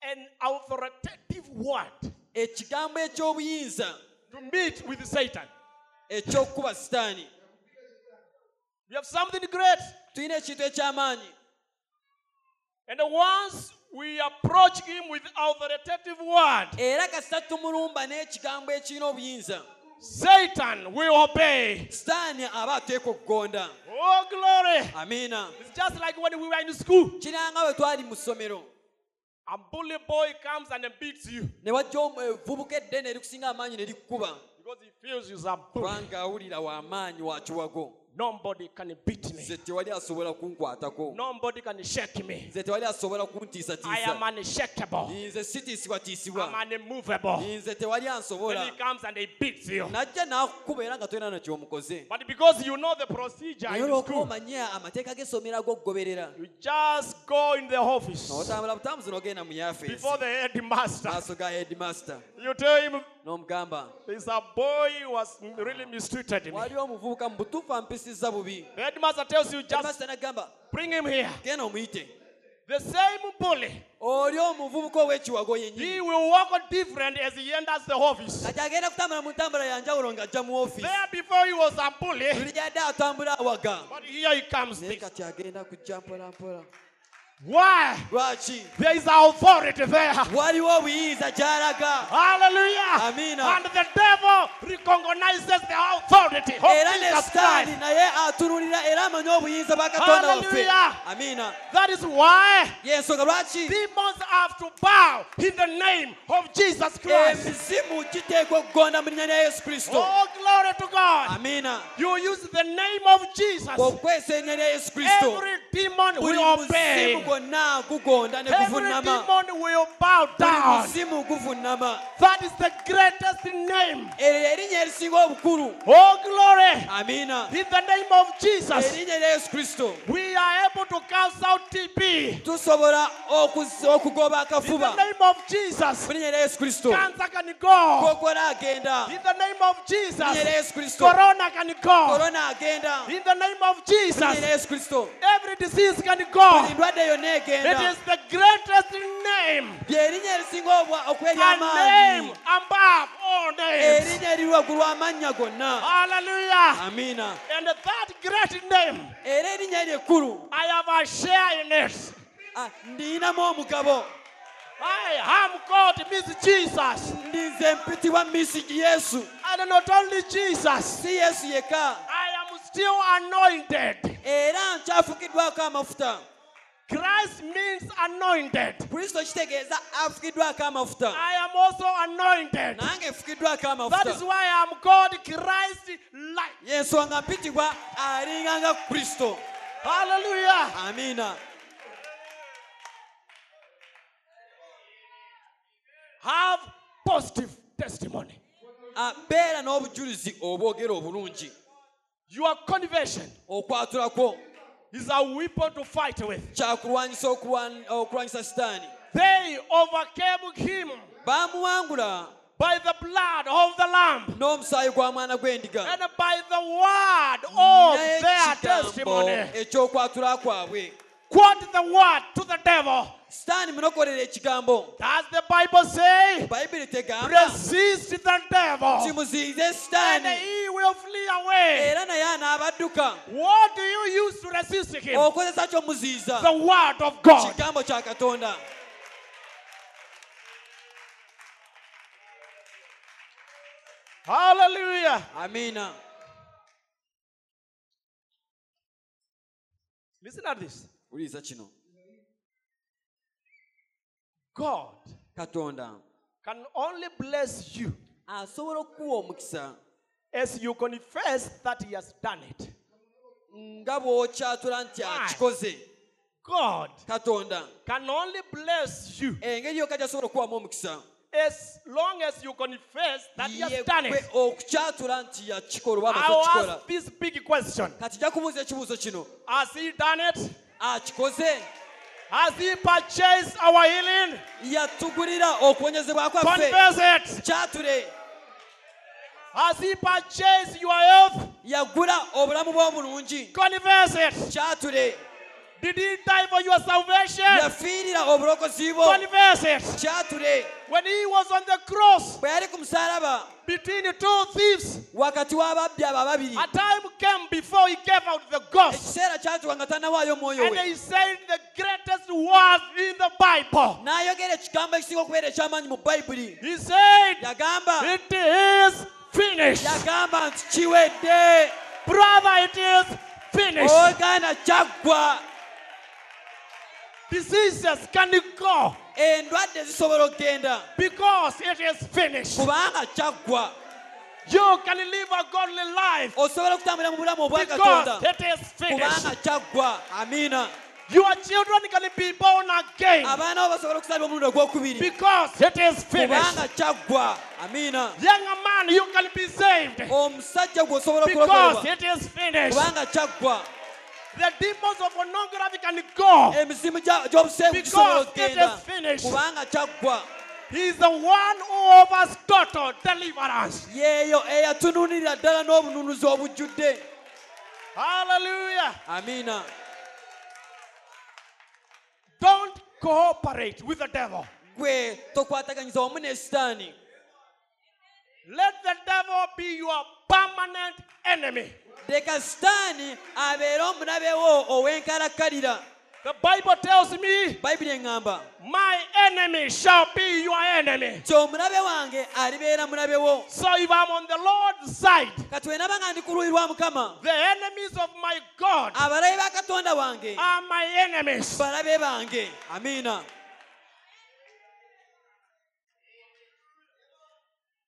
An authoritative word. Ekigambo eky'obuyinza. To meet with Satan. eky'okukuba sitaani. We have something great. tulina ekintu eky'amaanyi. And once we approach him with authoritative word, era kasita tumulumba n'ekigambo ekirina obuyinza Satan will obey. sitaani aba ateeka okugonda Oh, glory. amiina It's just like when we were in school. kiranga bwe twali mu ssomero A bully boy comes and beats you ne wajja omuvubuka eh, eddene erikusinga amaanyi ne likukuba because he feels he's a bully. kubanga awulira wa maanyi wa kiwago Nobody can beat me. nze tewali asobola kunkwatako Nobody can shake me. nze tewali asobola I am kuntiisatiisa unshakable. nze sitiisibwatiisibwa I'm unmovable. nze tewali ansobola he comes and he beats you. najja n'akukuba era nga tolina nakyomukoze But because you know the procedure naye in school, omanye amateeka g'essomero ag'okugoberera you just go in the office n'otambula butambuzi n'ogenda mu yafeesi before the headmaster. maaso ga headmaster You tell him n'omugamba there's a boy who was really mistreated me. waliwo omuvubuka mu butuufu ampisizza bubi. The headmaster tells you just headmaster n'agamba bring him here. genda omuyite. The same bully, oli omuvubuka ow'ekiwago he yennyini will walk different as he enters the office. kati agenda kutambula mu ntambula yanjawulo ng'ajja mu ofiisi There before he was a bully, buli gyadde atambula awaga. But here he comes. naye kati agenda kujja mpola mpola Why? lwaki There is authority there. waliwo obuyinza gy'alaga Hallelujah. Amina. And the devil recognizes the authority of era ne sitaani naye atunulira era amanyi obuyinza bwa katonda waffe Hallelujah. amiina That is why yensonga lwaki demons have to bow in the name of Jesus Christ. emizimu giteekwa okugonda mu linnya lya yesu kristo Oh, glory to God. amiina You use the name of Jesus. bw'okukwesa erinnya lya yesu kristo Every demon will obey. Muzimu gwonna gugonda ne muzimu guvunnama That is the greatest name. eryo erinnya erisinga obukulu Oh, glory. In the name of Jesus, erinnya lya yesu kristo. We are able to cast out TB. tusobola okugoba In the akafuba name of Jesus, mu lya yesu kristo. Cancer can go. agenda. In the name of lya Jesus, yesu kristo. Corona can go. agenda. In the name of lya Jesus, yesu kristo. Every disease can go. yonna n'egenda lyerinnya erisinga okw'eryamaanyi erinnya eriri waggulu amannya gonna amiina era erinnya eryo ekkulu ah, ndinamu omugabo I am called Miss Jesus. Ndize mpitibwa Miss Yesu. And not only Jesus. Si Yesu yeka. I am still anointed. Era nkyafukiddwako amafuta. Christ means anointed. kristo kitegeeza afukiddwako amafuta I am also anointed. nange nfukiddwako That is why I am called Christ like. yensonga mpitibwa alinga nga kristo Hallelujah. amiina Have positive testimony. Beera n'obujulizi obwogera obulungi Your conversion is a weapon to fight with. kyakulwanyisa okulwanyisa sitaani They overcame him by the blood of the Lamb n'omusaayi gwa mwana gw'endiga and by the word of their n'ekigambo testimony. ekyokwatula kwabwe Quote the word to the devil. sitaani munokolera ekigambo Does the Bible say? bayibuli tegamba Resist the devil kimuziyize and sitaani he will flee away. era naye anaabadduka What do you use to resist him? okozesa The word of God. kigambo kya katonda Hallelujah. amiina Listen at this. wuliriza kino God katonda can only bless you asobola okukuwa omukisa as you confess that he has done it. nga bw'okyatula nti akikoze God katonda can only bless you engeri yokka gyasobola okukuwamu omukisa as long as you confess that he has done it. okukyatula nti yakikola oba amaze this big question. kati jja kubuuza ekibuuzo kino Has he done it? akikoze Has he purchased our healing? yatugulira okuwonyezebwa kwaffe Confess it. kyatule Has he purchased your health? yagula obulamu bw'obulungi kyatule Did he die for your salvation? yafiirira obulokozi bwo Confess it. kyatule When he was on the cross bwe yali ku musaalaba between two thieves, wakati w'ababbi abo ababiri a time came before he gave out the ghost. ekiseera kyatuka nga tannawaayo omwoyo And we he said the greatest word in the Bible. n'ayogera ekigambo ekisinga okubeera eky'amaanyi mu bayibuli He said, yagamba It is finished. yagamba nti kiwedde Brother, it is finished. Oh, ogaana kyaggwa Diseases can go. Endwadde zisobola okgenda. Because it is finished. kubanga kyaggwa You can live a godly life. Osobola okutambulira mu bulamu obwa because it is finished. amiina Your children can be born again. Abaana bo basobola okusalibwa omulundi ogwokubiri. Because it is finished. kubanga kyaggwa. Young man, you can be saved. Omusajja gwe osobola because okulokolebwa it is finished. kubanga kyaggwa. The demons of pornography can go. Emizimu gya- gy'obusengu gisobola because it is finished. kubanga kyaggwa. He is the one who offers total deliverance. yeeyo eyatunulira ddala n'obununuzi obujjudde. Hallelujah. amiina Don't cooperate with the devil. gwe tokwataganyiza wamu ne sitaani Let the devil be your permanent enemy. leka sitaani abeere omunabe wo ow'enkalakkalira The Bible tells me, bayibuli eŋŋamba My enemy shall be your enemy. ti omulabe wange alibeera mulabe wo So if I'm on the Lord's side, kati wenaba nga ndi ku luuyi lwa mukama the enemies of my God abalabe ba katonda wange are my enemies. bange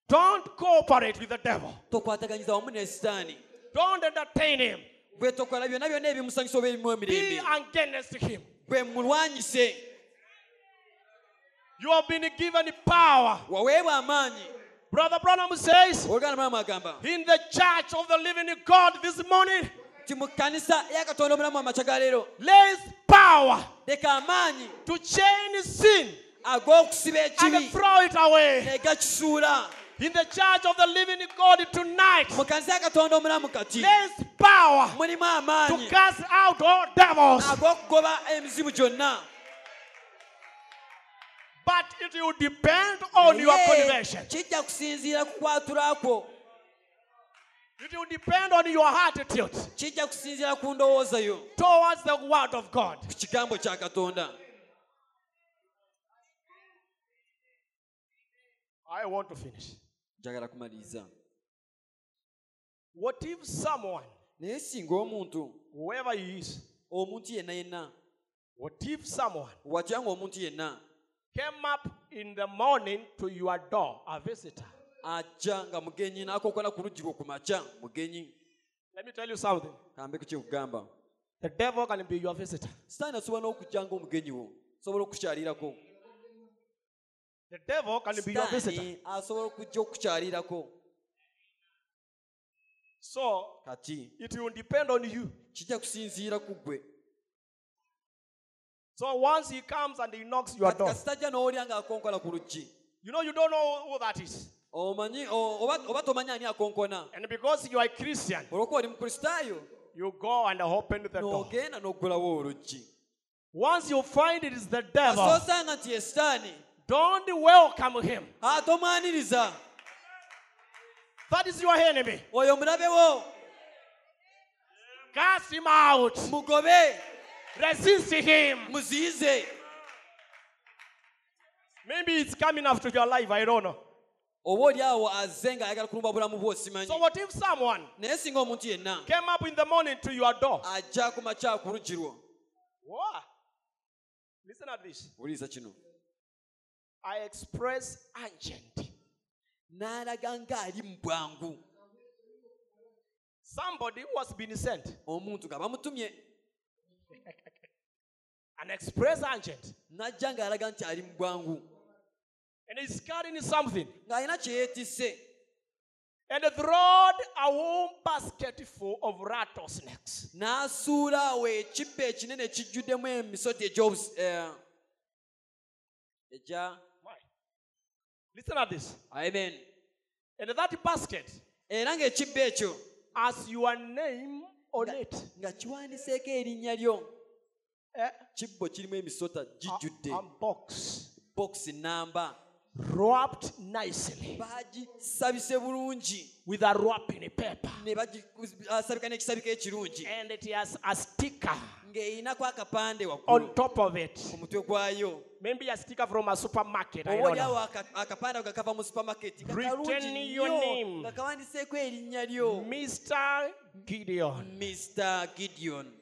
Don't cooperate with the devil. tokwataganyiza wamu ne sitaani Don't entertain him. Bwe tokola byonna byonna ebimusanyusa oba ebimu Be emirembe. bwe mulwanyise. You have been given power. waweebwa amaanyi. Brother Branham says oluganda mulamu agamba in the church of the living God this morning, ti mu kkanisa ya katonda omulamu amakya ga leero there is power to chain sin and throw it away. In the church of the living God tonight, mu kkanisa ya katonda omulamu kati there is power to cast out all devils. ag'okugoba emizimu gyonna But it will depend on your conversion. kijja kusinziira ku kwatula kwo It will depend on your attitude kijja kusinziira ku ndowooza yo towards the word of God. I want to finish. Njagala kumaliriza What if someone, naye singa omuntu whoever he is, omuntu yenna yenna what if someone watya nga omuntu yenna came up in the morning to your door, a visitor? ajja nga mugenyi n'akonkona ku luggi lwo ku makya mugenyi Let me tell you something. kambe ku kyekugamba The devil can be your visitor. sitaani asobola n'okujja ng'omugenyi wo sobola okukyalirako The devil can be your visitor. asobola okujja okukyalirako So kati it will depend on you. kijja kusinziira ku ggwe So once he comes and he knocks your kati door, kasitajja n'owulya ng'akonkona ku luggi you know you don't know who that is. omanyi o- oba oba tomanyi ani akonkona And because you are a Christian, olwokuba oli mukristaayo you go and open the door. n'ogenda n'oggulawo oluggi Once you find it is the devil, asoosanga nti ye sitaani don't welcome him. That is your enemy. oyo mulabe wo Cast him out. mugobe Resist him. muziyize Maybe it's coming after your life. I don't know. oba oli awo azze ng'ayagala kulumba bulamu bwo simanyi So what if someone naye singa omuntu yenna came up in the morning to your door? ajja ku makya ku luggi lwo What? Listen at this. wuliriza kino I express urgent. n'alaga ng'ali mu bwangu Somebody who has been sent omuntu nga bamutumye and express urgent. n'ajja ng'alaga nti ali mu bwangu And he's carrying something. ng'alina kye yeetisse And throwed a whole basket full of rattlesnakes. n'asuula awo ekibba ekinene kijjuddemu emisoti egy'obus- eh, egya Why? Listen at this. amen And that basket era ng'ekibba ekyo has your name on it. nga kiwandiseeko erinnya lyo Eh? kibbo kirimu emisota gijjudde box bokisi namba wrapped nicely bagisabise bulungi with a wrapping paper. ne bagisabika n'ekisabika ekirungi And it has a sticker ng'erinako akapande on top of it. ku mutwe gwayo Maybe a sticker from a supermarket. Know. akapande ako mu Written your name. nga kawandiseeko erinnya lyo Mr. Gideon. mr gideon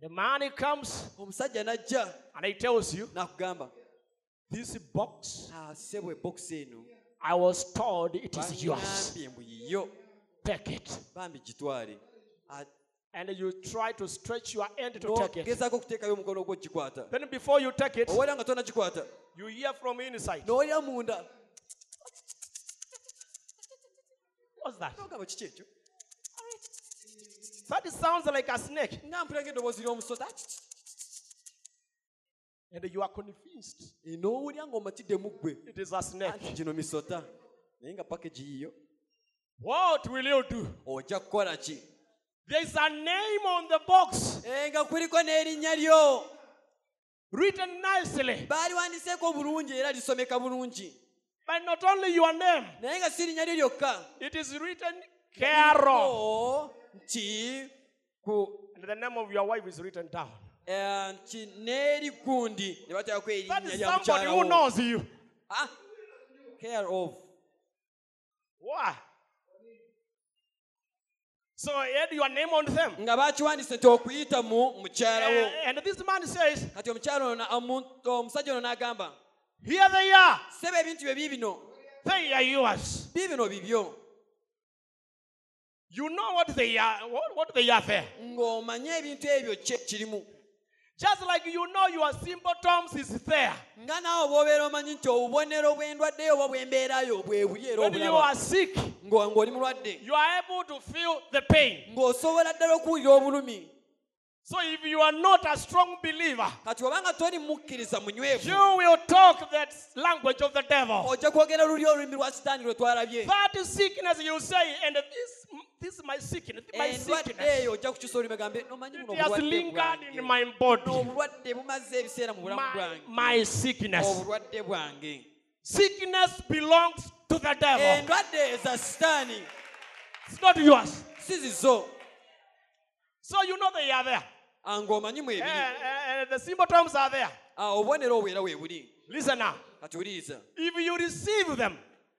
The man comes omusajja n'ajja and he tells you, n'akugamba This ah, box, eno I was told it is yours. Take it. bambi gitwale A- ah, And you try to stretch your hand to take it. n'ogezaako okuteekayo omukono ogwo gikwata Then before you take it, owalira nga tonagikwata you hear from inside. What's that? That sounds like a snake. And you are convinced. N'owulya ng'omatiddemu ggwe it is a snake. anti gino misota naye nga pakeji yiyo What will you do? ojja kukola ki There is a name on the box. Nga kuliko n'erinnya lyo written nicely, baaliwandiseeko bulungi era lisomeka bulungi. But not only your name, naye nga si linnya lyo lyokka it is written Carol. Ko nti ku And the name of your wife is written down. Eh, nti n'erigundi ne bateekako erinnya lya somebody who mukyalawo knows you. Care of Why? So had your name on them. nga bakiwandise nti okuyita mu mukyalawo And, and this man says, kati omukyala ono omusajja ono n'agamba Here they are. seba ebintu bye biibino They are yours. bibyo You know what they are, what, what they are there. ng'omanye ebintu ebyo kirimu Just like you know your symptoms is there. nga naawe bw'obeera omanyi nti obubonero bw'endwaddeyo oba bw'embeerayo bwe era When you obulaba are sick, ng'oli mulwadde you are able to feel the pain. ng'osobola ddala okuwulira obulumi So if you are not a strong believer, kati obanga toli mukkiriza munywevu you will talk that language of the devil. ojja kwogera luli olulimi lwa sitaani lwe twalabye That sickness you say, and this this is my sickness, my sickness. eyo ojja kukyusa olimegambe nomanyi It has lingered in my body. n'obulwadde bumaze ebiseera mu bulamu My, my sickness. Sickness belongs to the devil. endwadde eza sitaani It's not yours. So you know they are there. Ng'omanyi mu Eh, eh, eh, the symptoms are there. Ah, obubonero obwera weebuli Listen now. katuwuliriza If you receive them,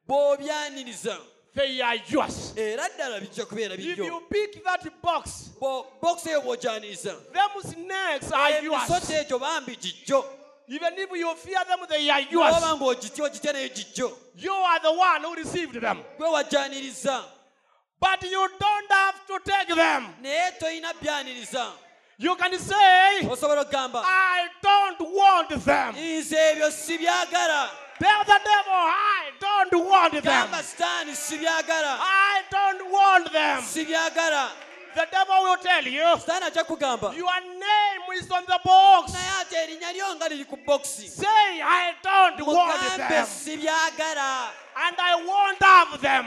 bw'obyaniriza they are yours. era ddala bijja kubeera If you pick that box, Bo- bokisi eyo bw'ogyaniriza them snakes are yours. emisota egyo bambi gijjo Even if you fear them, they are yours. ng'ogitya ogitya nayo gijjo You are the one who received them. But you don't have to take them. Naye toyina byaniriza You can say, osobola okugamba I don't want them. nze ebyo sibyagala Tell the devil, I don't want them. gamba sitaani sibyagala I don't want them. The devil will tell you, sitaani ajja kugamba Your name is on the box. naye ate erinnya lyo nga liri ku bokisi Say, I don't want them. And I won't have them.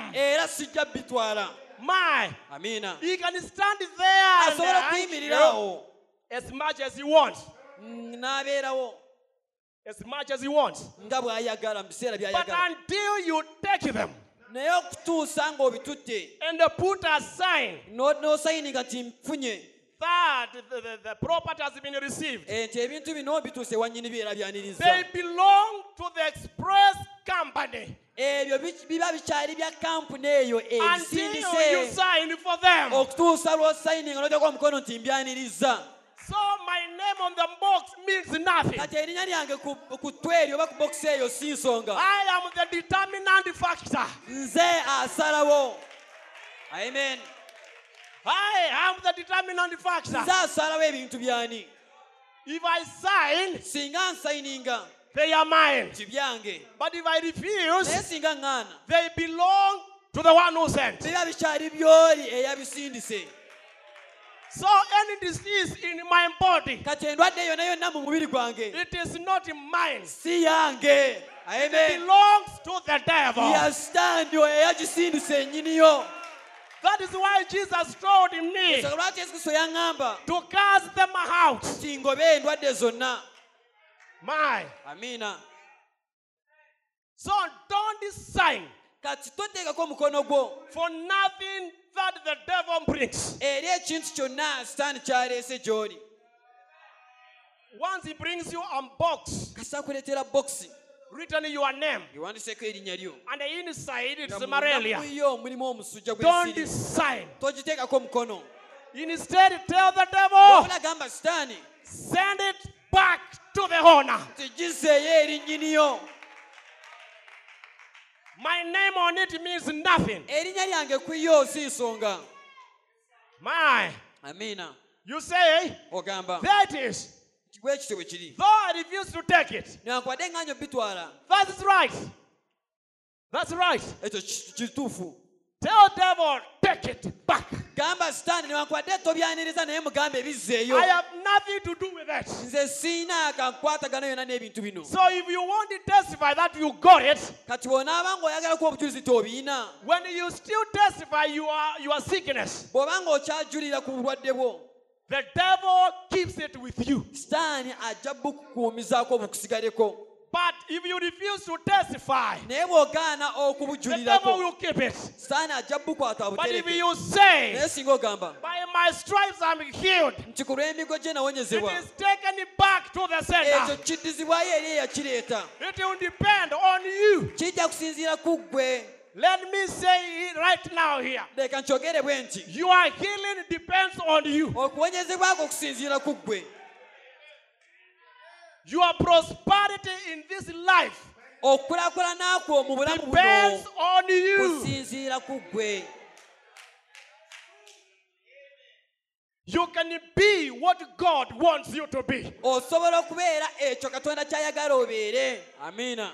Era sijja bitwala My, amiina he can stand there and asobola you as much as he wants. n'abeerawo. As much as he wants. nga bw'ayagala mu biseera But until you take them naye okutuusa ng'obitutte. and put a sign no- n'osayininga nti nfunye. that the, the, the property has been received, nti ebintu bino bituuse wanyini byera byaniriza. They belong to the express company. Ebyo biba bikyali bya kampuni eyo ebisindise okutuusa lw'osayininga n'oteeka omukono nti mbyaniriza. So my name on the box means nothing. I am the determinant factor. nze asalawo. Amen. I am the determinant factor. If I sign, singa nsayininga they are mine. But if I refuse, they belong to the one who sent. biba bikyali byoli eyabisindise So any disease in my body, kati endwadde yonna yonna mu mubiri it is not mine. It belongs to the devil. yasitandi oyo eyagisindise ennyiniyo That is why Jesus told me ensonga lwaki yesu kristo yaŋŋamba to cast them out. nti ngobe endwadde zonna My. amina So don't sign kati toteekako omukono gwo for nothing that the devil brings. eri ekintu kyonna sitaani kyaleese gy'oli Once he brings you a box, kasa kuleetera bokisi written your name, ewandiseeko erinnya lyo and inside it's malaria. yo mulimu omusujja Don't gw'ensiri sign. togiteekako omukono Instead, tell the devil, wabula gamba sitaani send it back to the owner. nti gizeeyo eri nnyiniyo My name on it means nothing. erinnya lyange ku si nsonga My, amiina you say, ogamba it is. bwe kityo bwe kiri Though I refuse to take it. newankubadde nga nyo bitwala That's right. That's right. ekyo ki- kituufu Tell devil, take it back. Gamba sitaani newankubadde tobyaniriza naye mugambe bizzeeyo I have nothing to do with it. nze siina kankwatagana yonna n'ebintu bino So if you want to testify that you got it, kati bw'onaaba ng'oyagalako obujulizi tobiina when you still testify your, your sickness, bw'oba ng'okyajulira ku bulwadde bwo the devil keeps it with you. sitaani ajja bukukuumizaako bukusigaleko But if you refuse to testify, naye bw'ogaana the devil okubujulirako will keep it. ajja bukwata But if you say, naye singa ogamba by my stripes I'm healed, nti ku lw'emigo gye nawonyezebwa taken back to the ekyo center. kiddizibwayo eri eyakireeta It will depend on you. kijja kusinziira ku ggwe Let me say it right now here. Your healing depends on you. okuwonyezebwako okusinziira ku ggwe Your prosperity in this life okukulaakulana kwo mu bulamu buno depends on you. kusinziira ku ggwe You can be what God wants you to be. osobola okubeera ekyo katonda ky'ayagala obeere amiina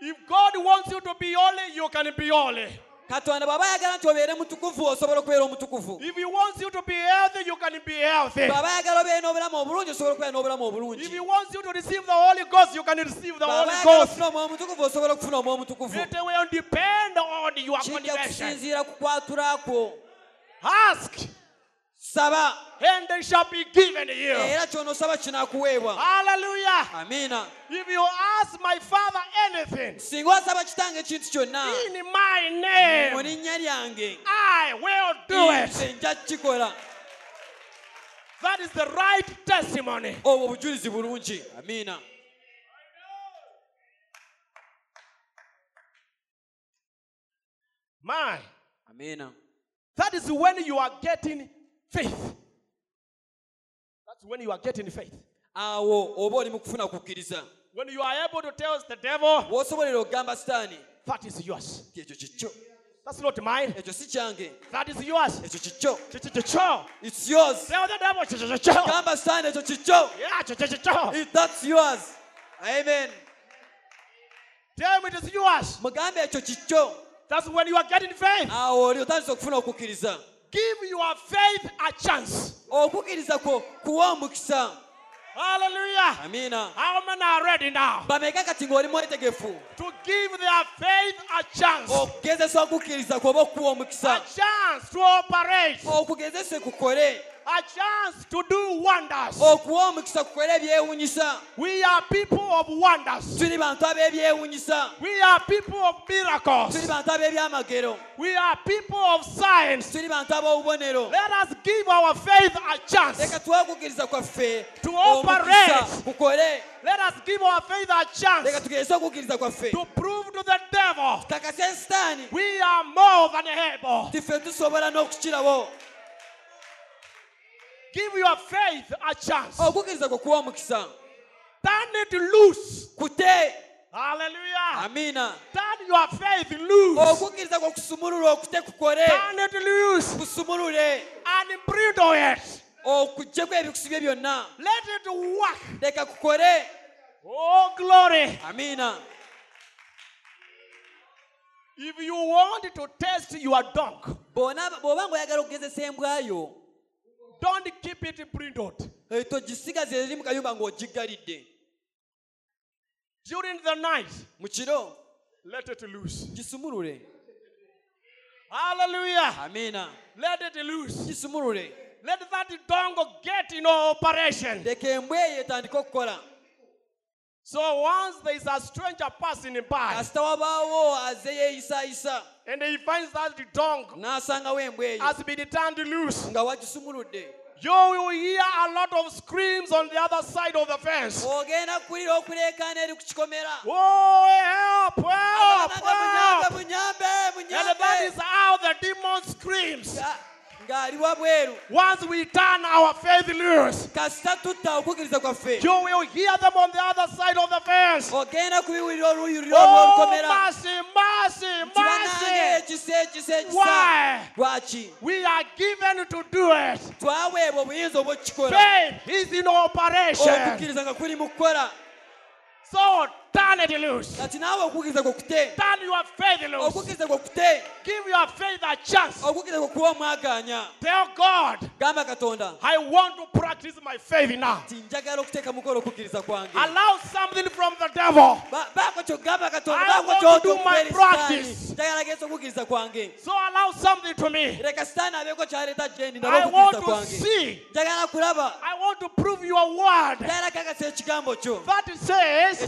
If God wants you to be holy, you can be holy. katonda bw'aba ayagala nti obeere mutukuvu osobola okubeera omutukuvu. Bw'aba ayagala obeere n'obulamu obulungi osobola okubeera n'obulamu obulungi. Bw'abayagalafuna omutukuvu osobola okufuna omwoyo omutukuvu kusinziira ku saba. And they shall be given you. era kyonoosaba kinaakuweebwa Hallelujah. amiina If you ask my father anything singa wasaba kitange ekintu kyonna in my mu name, linnya lyange. I will do it. nze nja kukikola. That is the right testimony. obwo bujulizi bulungi. Amiina My, amiina that is when you are getting faith. That's when you are getting faith. awo oba oli mu kufuna kukkiriza When you are able to tell the devil, bw'osobolera okugamba sitaani that is yours. nti ekyo kikyo That's not mine. ekyo si kyange That is yours. ekyo kikyo Ch-ch-ch-cho. its yours Tell the devil, ch-ch-ch-cho. gamba sitaani ekyo kikyo Yeah, ch-ch-ch-cho. That's yours amen Tell him it is yours. mugambe ekyo kikyo That's when you are getting faith. awo oli otandise okufuna okukkiriza Give your faith a chance. okukkiriza kwo kuwa omukisa Hallelujah. amiina How many are ready now bameka kati ng'oli mwetegefu to give their faith a chance? okugezesa okukkiriza kwoba okuwa A omukisa chance to operate. okugezese kukole A chance to do wonders. okuwa omukisa kukole ebyewunyisa We are people of wonders. tuli bantu ab'ebyewunyisa We are people of tuli miracles. bantu ab'ebyamagero We are people of science. tuli bantu ab'obubonero Let us give our faith a chance. tuwe okukkiriza kwaffe To omukisa operate. kukole Let us give our faith a leka chance tugezese okukkiriza kwaffe to prove to the devil sitaani we are more than able. tiffe tusobola n'okukirawo Give your faith a chance. okukkiriza kwe kuwa omukisa Turn it loose. kute Hallelujah. amiina Turn your faith loose. okukkiriza kwe kusumulula okute kukole Turn it loose kusumulule and bridle it. okuggyeko ebikusibye byonna Let it work. leka kukole Oh, glory. amiina If you want to test your dog, bw'oba ng'oyagala okugezesa embwayo don't keep it bridled. eh, togisigaze eri mu kayumba ng'ogiggalidde During the night, mu kiro let it loose. gisumulule Hallelujah. amiina Let it loose. gisumulule Let that dog get in operation. leka embwa eyo etandike okukola So once there is a stranger passing by kasita wabaawo aze yeeyisaayisa and he finds that the dog n'asangawo embwa eyo has been turned loose, nga wagisumuludde you will hear a lot of screams on the other side of the fence. ogenda kuwulira okuleekaana eri ku kikomera Oh, help, help, help. munyambe And that is how the demon screams. Nga- ng'ali wabweru Once we turn our faith loose, kasita tutta okukkiriza kwaffe you will hear them on the other side of the fence. ogenda kubiwulira oluuyi luli Oh, olw'olukomera mercy, mercy, kibanange mercy. ekisa ekisa ekisa Why? lwaki We are given to do it. twaweebwa obuyinza obw'okukikola Faith is in operation. okukkiriza nga kuli mu kukola So turn it loose. kati naawe okukkiriza kwe kute Turn your faith loose. okukkiriza kwe kute Give your faith a chance. okukkiriza kwe kuwa omwaganya Tell God, I want to practice my faith now. nti njagala okuteeka mukola okukkiriza kwange Allow something from the devil. Ba- baako kyogamba katonda I want to do my practice. esitaani njagala gesa okukkiriza kwange So allow something to me. leka sitaani abeeko kyaleeta gyendi nabe I want to see. I want to prove your word. njagala kakasa ekigambo kyo That says,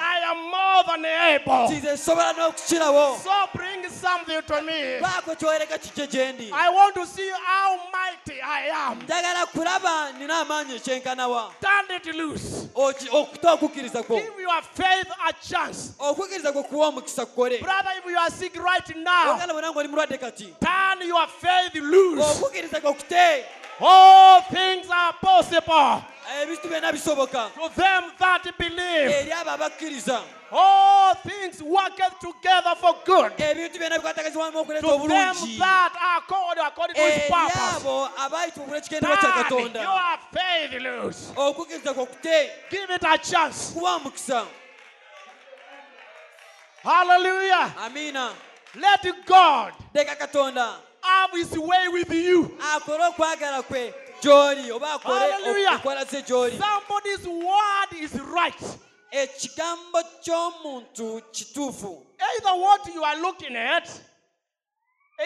I am more than able. nti nze nsobola n'okukirawo So bring something to me. baako kyolereka kijje gye ndi I want to see how mighty I am. njagala kulaba nina amaanyi ekyenkanawa Turn it loose. Oki- okuta okukkiriza kwo Give your faith a chance. okukkiriza kwe kuwa omukisa kukole Brother, if you are sick right now, oganda bona ng'oli mulwadde kati turn your faith loose. okukkiriza kwe kute All things are possible ebintu byonna bisoboka to them that believe. eri abo abakkiriza All things worketh together for good. ebintu byonna bikwatagazibwamu okuleeta To them that are called according to his purpose. abo abayitibwa obulekigenda kya Turn your faith loose. okukkiriza kwe kute Give it a chance. Hallelujah. amiina Let God have his way with you. Akole okwagala kwe gy'oli oba akole Hallelujah. ze gy'oli Somebody's word is right. ekigambo ky'omuntu kituufu either what you are looking at,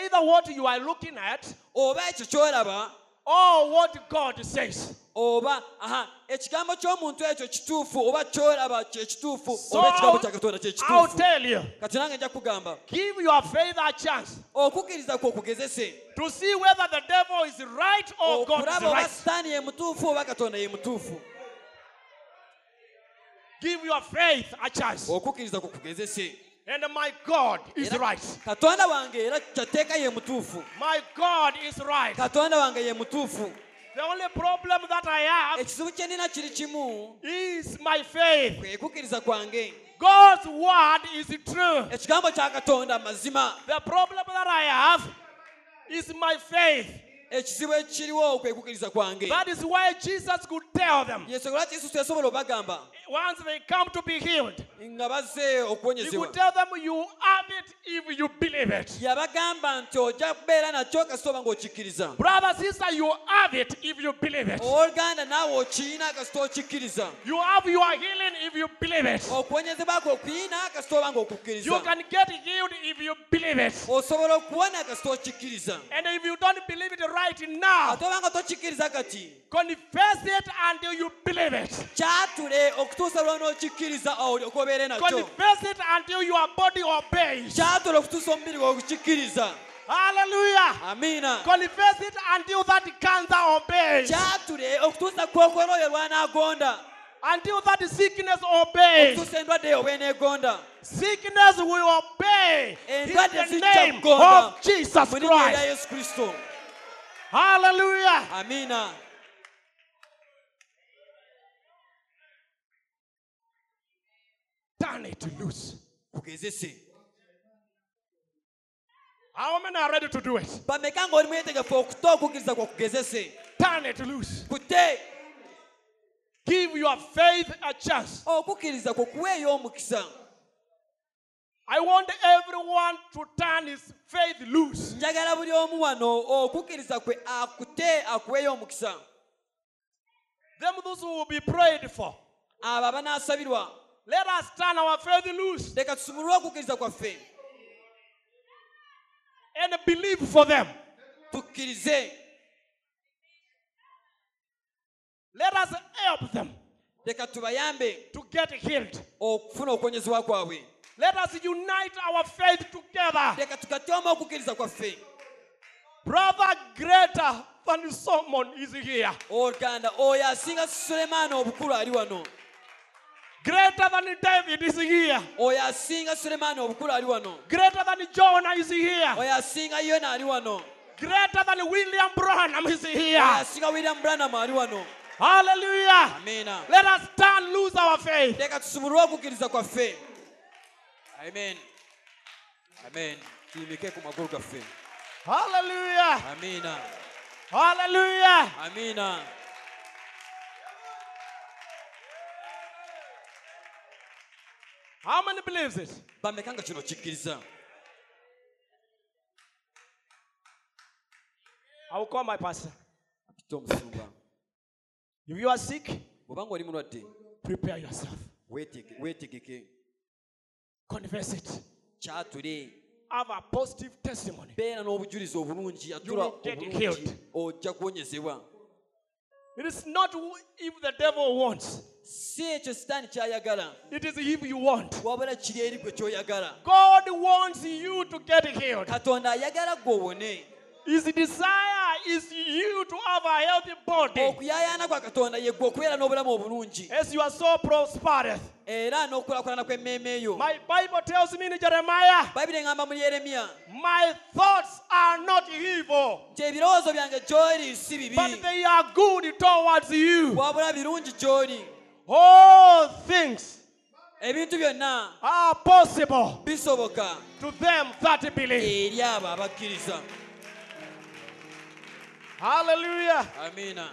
either what you are looking at, oba ekyo ky'olaba or what God says. oba aha ekigambo ky'omuntu ekyo kituufu oba ky'olaba kye kituufu oba ekigambo kya katonda kye kituufu. Tell you, kati nange nja kugamba. Give your faith a chance. Okukkiriza kwe okugezese. To see whether the devil is right or God is okulaba oba right. sitaani ye mutuufu oba katonda ye mutuufu. Give your faith a chance. okukkiriza kwe And my God is right. katonda wange era kyateeka ye mutuufu My God is right. katonda wange ye mutuufu The only problem that I have ekizibu kye nina kiri kimu is my faith. kwe kukkiriza kwange God's word is true. ekigambo kya katonda mazima The problem that I have is my faith. ekizibu ekiriwo kwe kukkiriza kwange That is why Jesus could tell them yesu lwaki yesu teyasobola obagamba once they come to be healed, nga bazze okuwonyezebwa yabagamba nti ojja kubeera nakyo kasita oba ng'okikkiriza ooluganda naawe okiina kasita okikkiriza. Okuwonyezebwa kwe okuyina kasita ng'okukkiriza. Osobola okuwona kasita okikkiriza. Ate obanga tokikkiriza kati kyatule okutuusa lwonookikkiriza ogobe obeere nakyo Confess it until your body obeys. kyatule okutuusa omubiri gwe okukikkiriza Hallelujah. Amina. Confess it until that cancer obeys. kyatule okutuusa kookolo oyo lwanaagonda Until that sickness obeys. okutuusa endwadde eyo bw'eneegonda Sickness will obey in the name of Jesus Christ. Hallelujah. amiina Turn it loose. kugezese How many are ready to do it? bameka ng'oli mwetegefu okuta okukkiriza kwa kugezese Turn it loose. kute Give your faith a chance. okukkiriza kwe kuweeyo omukisa I want everyone to turn his faith loose. njagala buli omu wano okukkiriza kwe akute akuweeyo omukisa Them those who will be prayed for. abo abanaasabirwa Let us turn our faith loose leka tusumulwe okukkiriza kwaffe and believe for them. tukkirize Let us help them leka tubayambe to get healed. okufuna okuwonyezebwa kwabwe Let us unite our faith together. leka tukatyoma okukkiriza kwaffe Brother greater than Solomon is here. oluganda oyo asinga sulemaani obukulu ali wano Greater than David is here. oyo asinga sulemaani obukulu ali wano Greater than Jonah is here. oyo asinga yona ali wano Greater than William Branham is oyo asinga william branham ali wano Hallelujah. amiina Let us stand lose our faith. leka tusumulwe okukkiriza kwaffe amen amen tuyimike ku magulu gaffe Hallelujah. amiina Hallelujah. amiina How many believes it? bameka nga kino kikkiriza I will call my pastor. If you are sick, bw'oba nga oli mulwadde prepare yourself. Confess it. Have a positive testimony. beera n'obujulizi obulungi You will get healed. It is not if the devil wants, si ekyo sitaani kyayagala it is if you want. wabula kiri eri gwe kyoyagala God wants you to get healed. katonda ayagala gwe owone His desire is you to have a healthy body okuyaayaana kwa katonda yegwe okubeera n'obulamu obulungi as you are so prospereth. era n'okukulakulana kw'emmeeme yo My Bible tells me in Jeremiah, bayibuli eŋŋamba mu yeremiya My thoughts are not evil, nti ebirowoozo byange gy'oli si bibi but they are good towards you. wabula birungi gy'oli All things ebintu byonna are possible bisoboka to them that believe. eri abo abakkiriza Hallelujah. amiina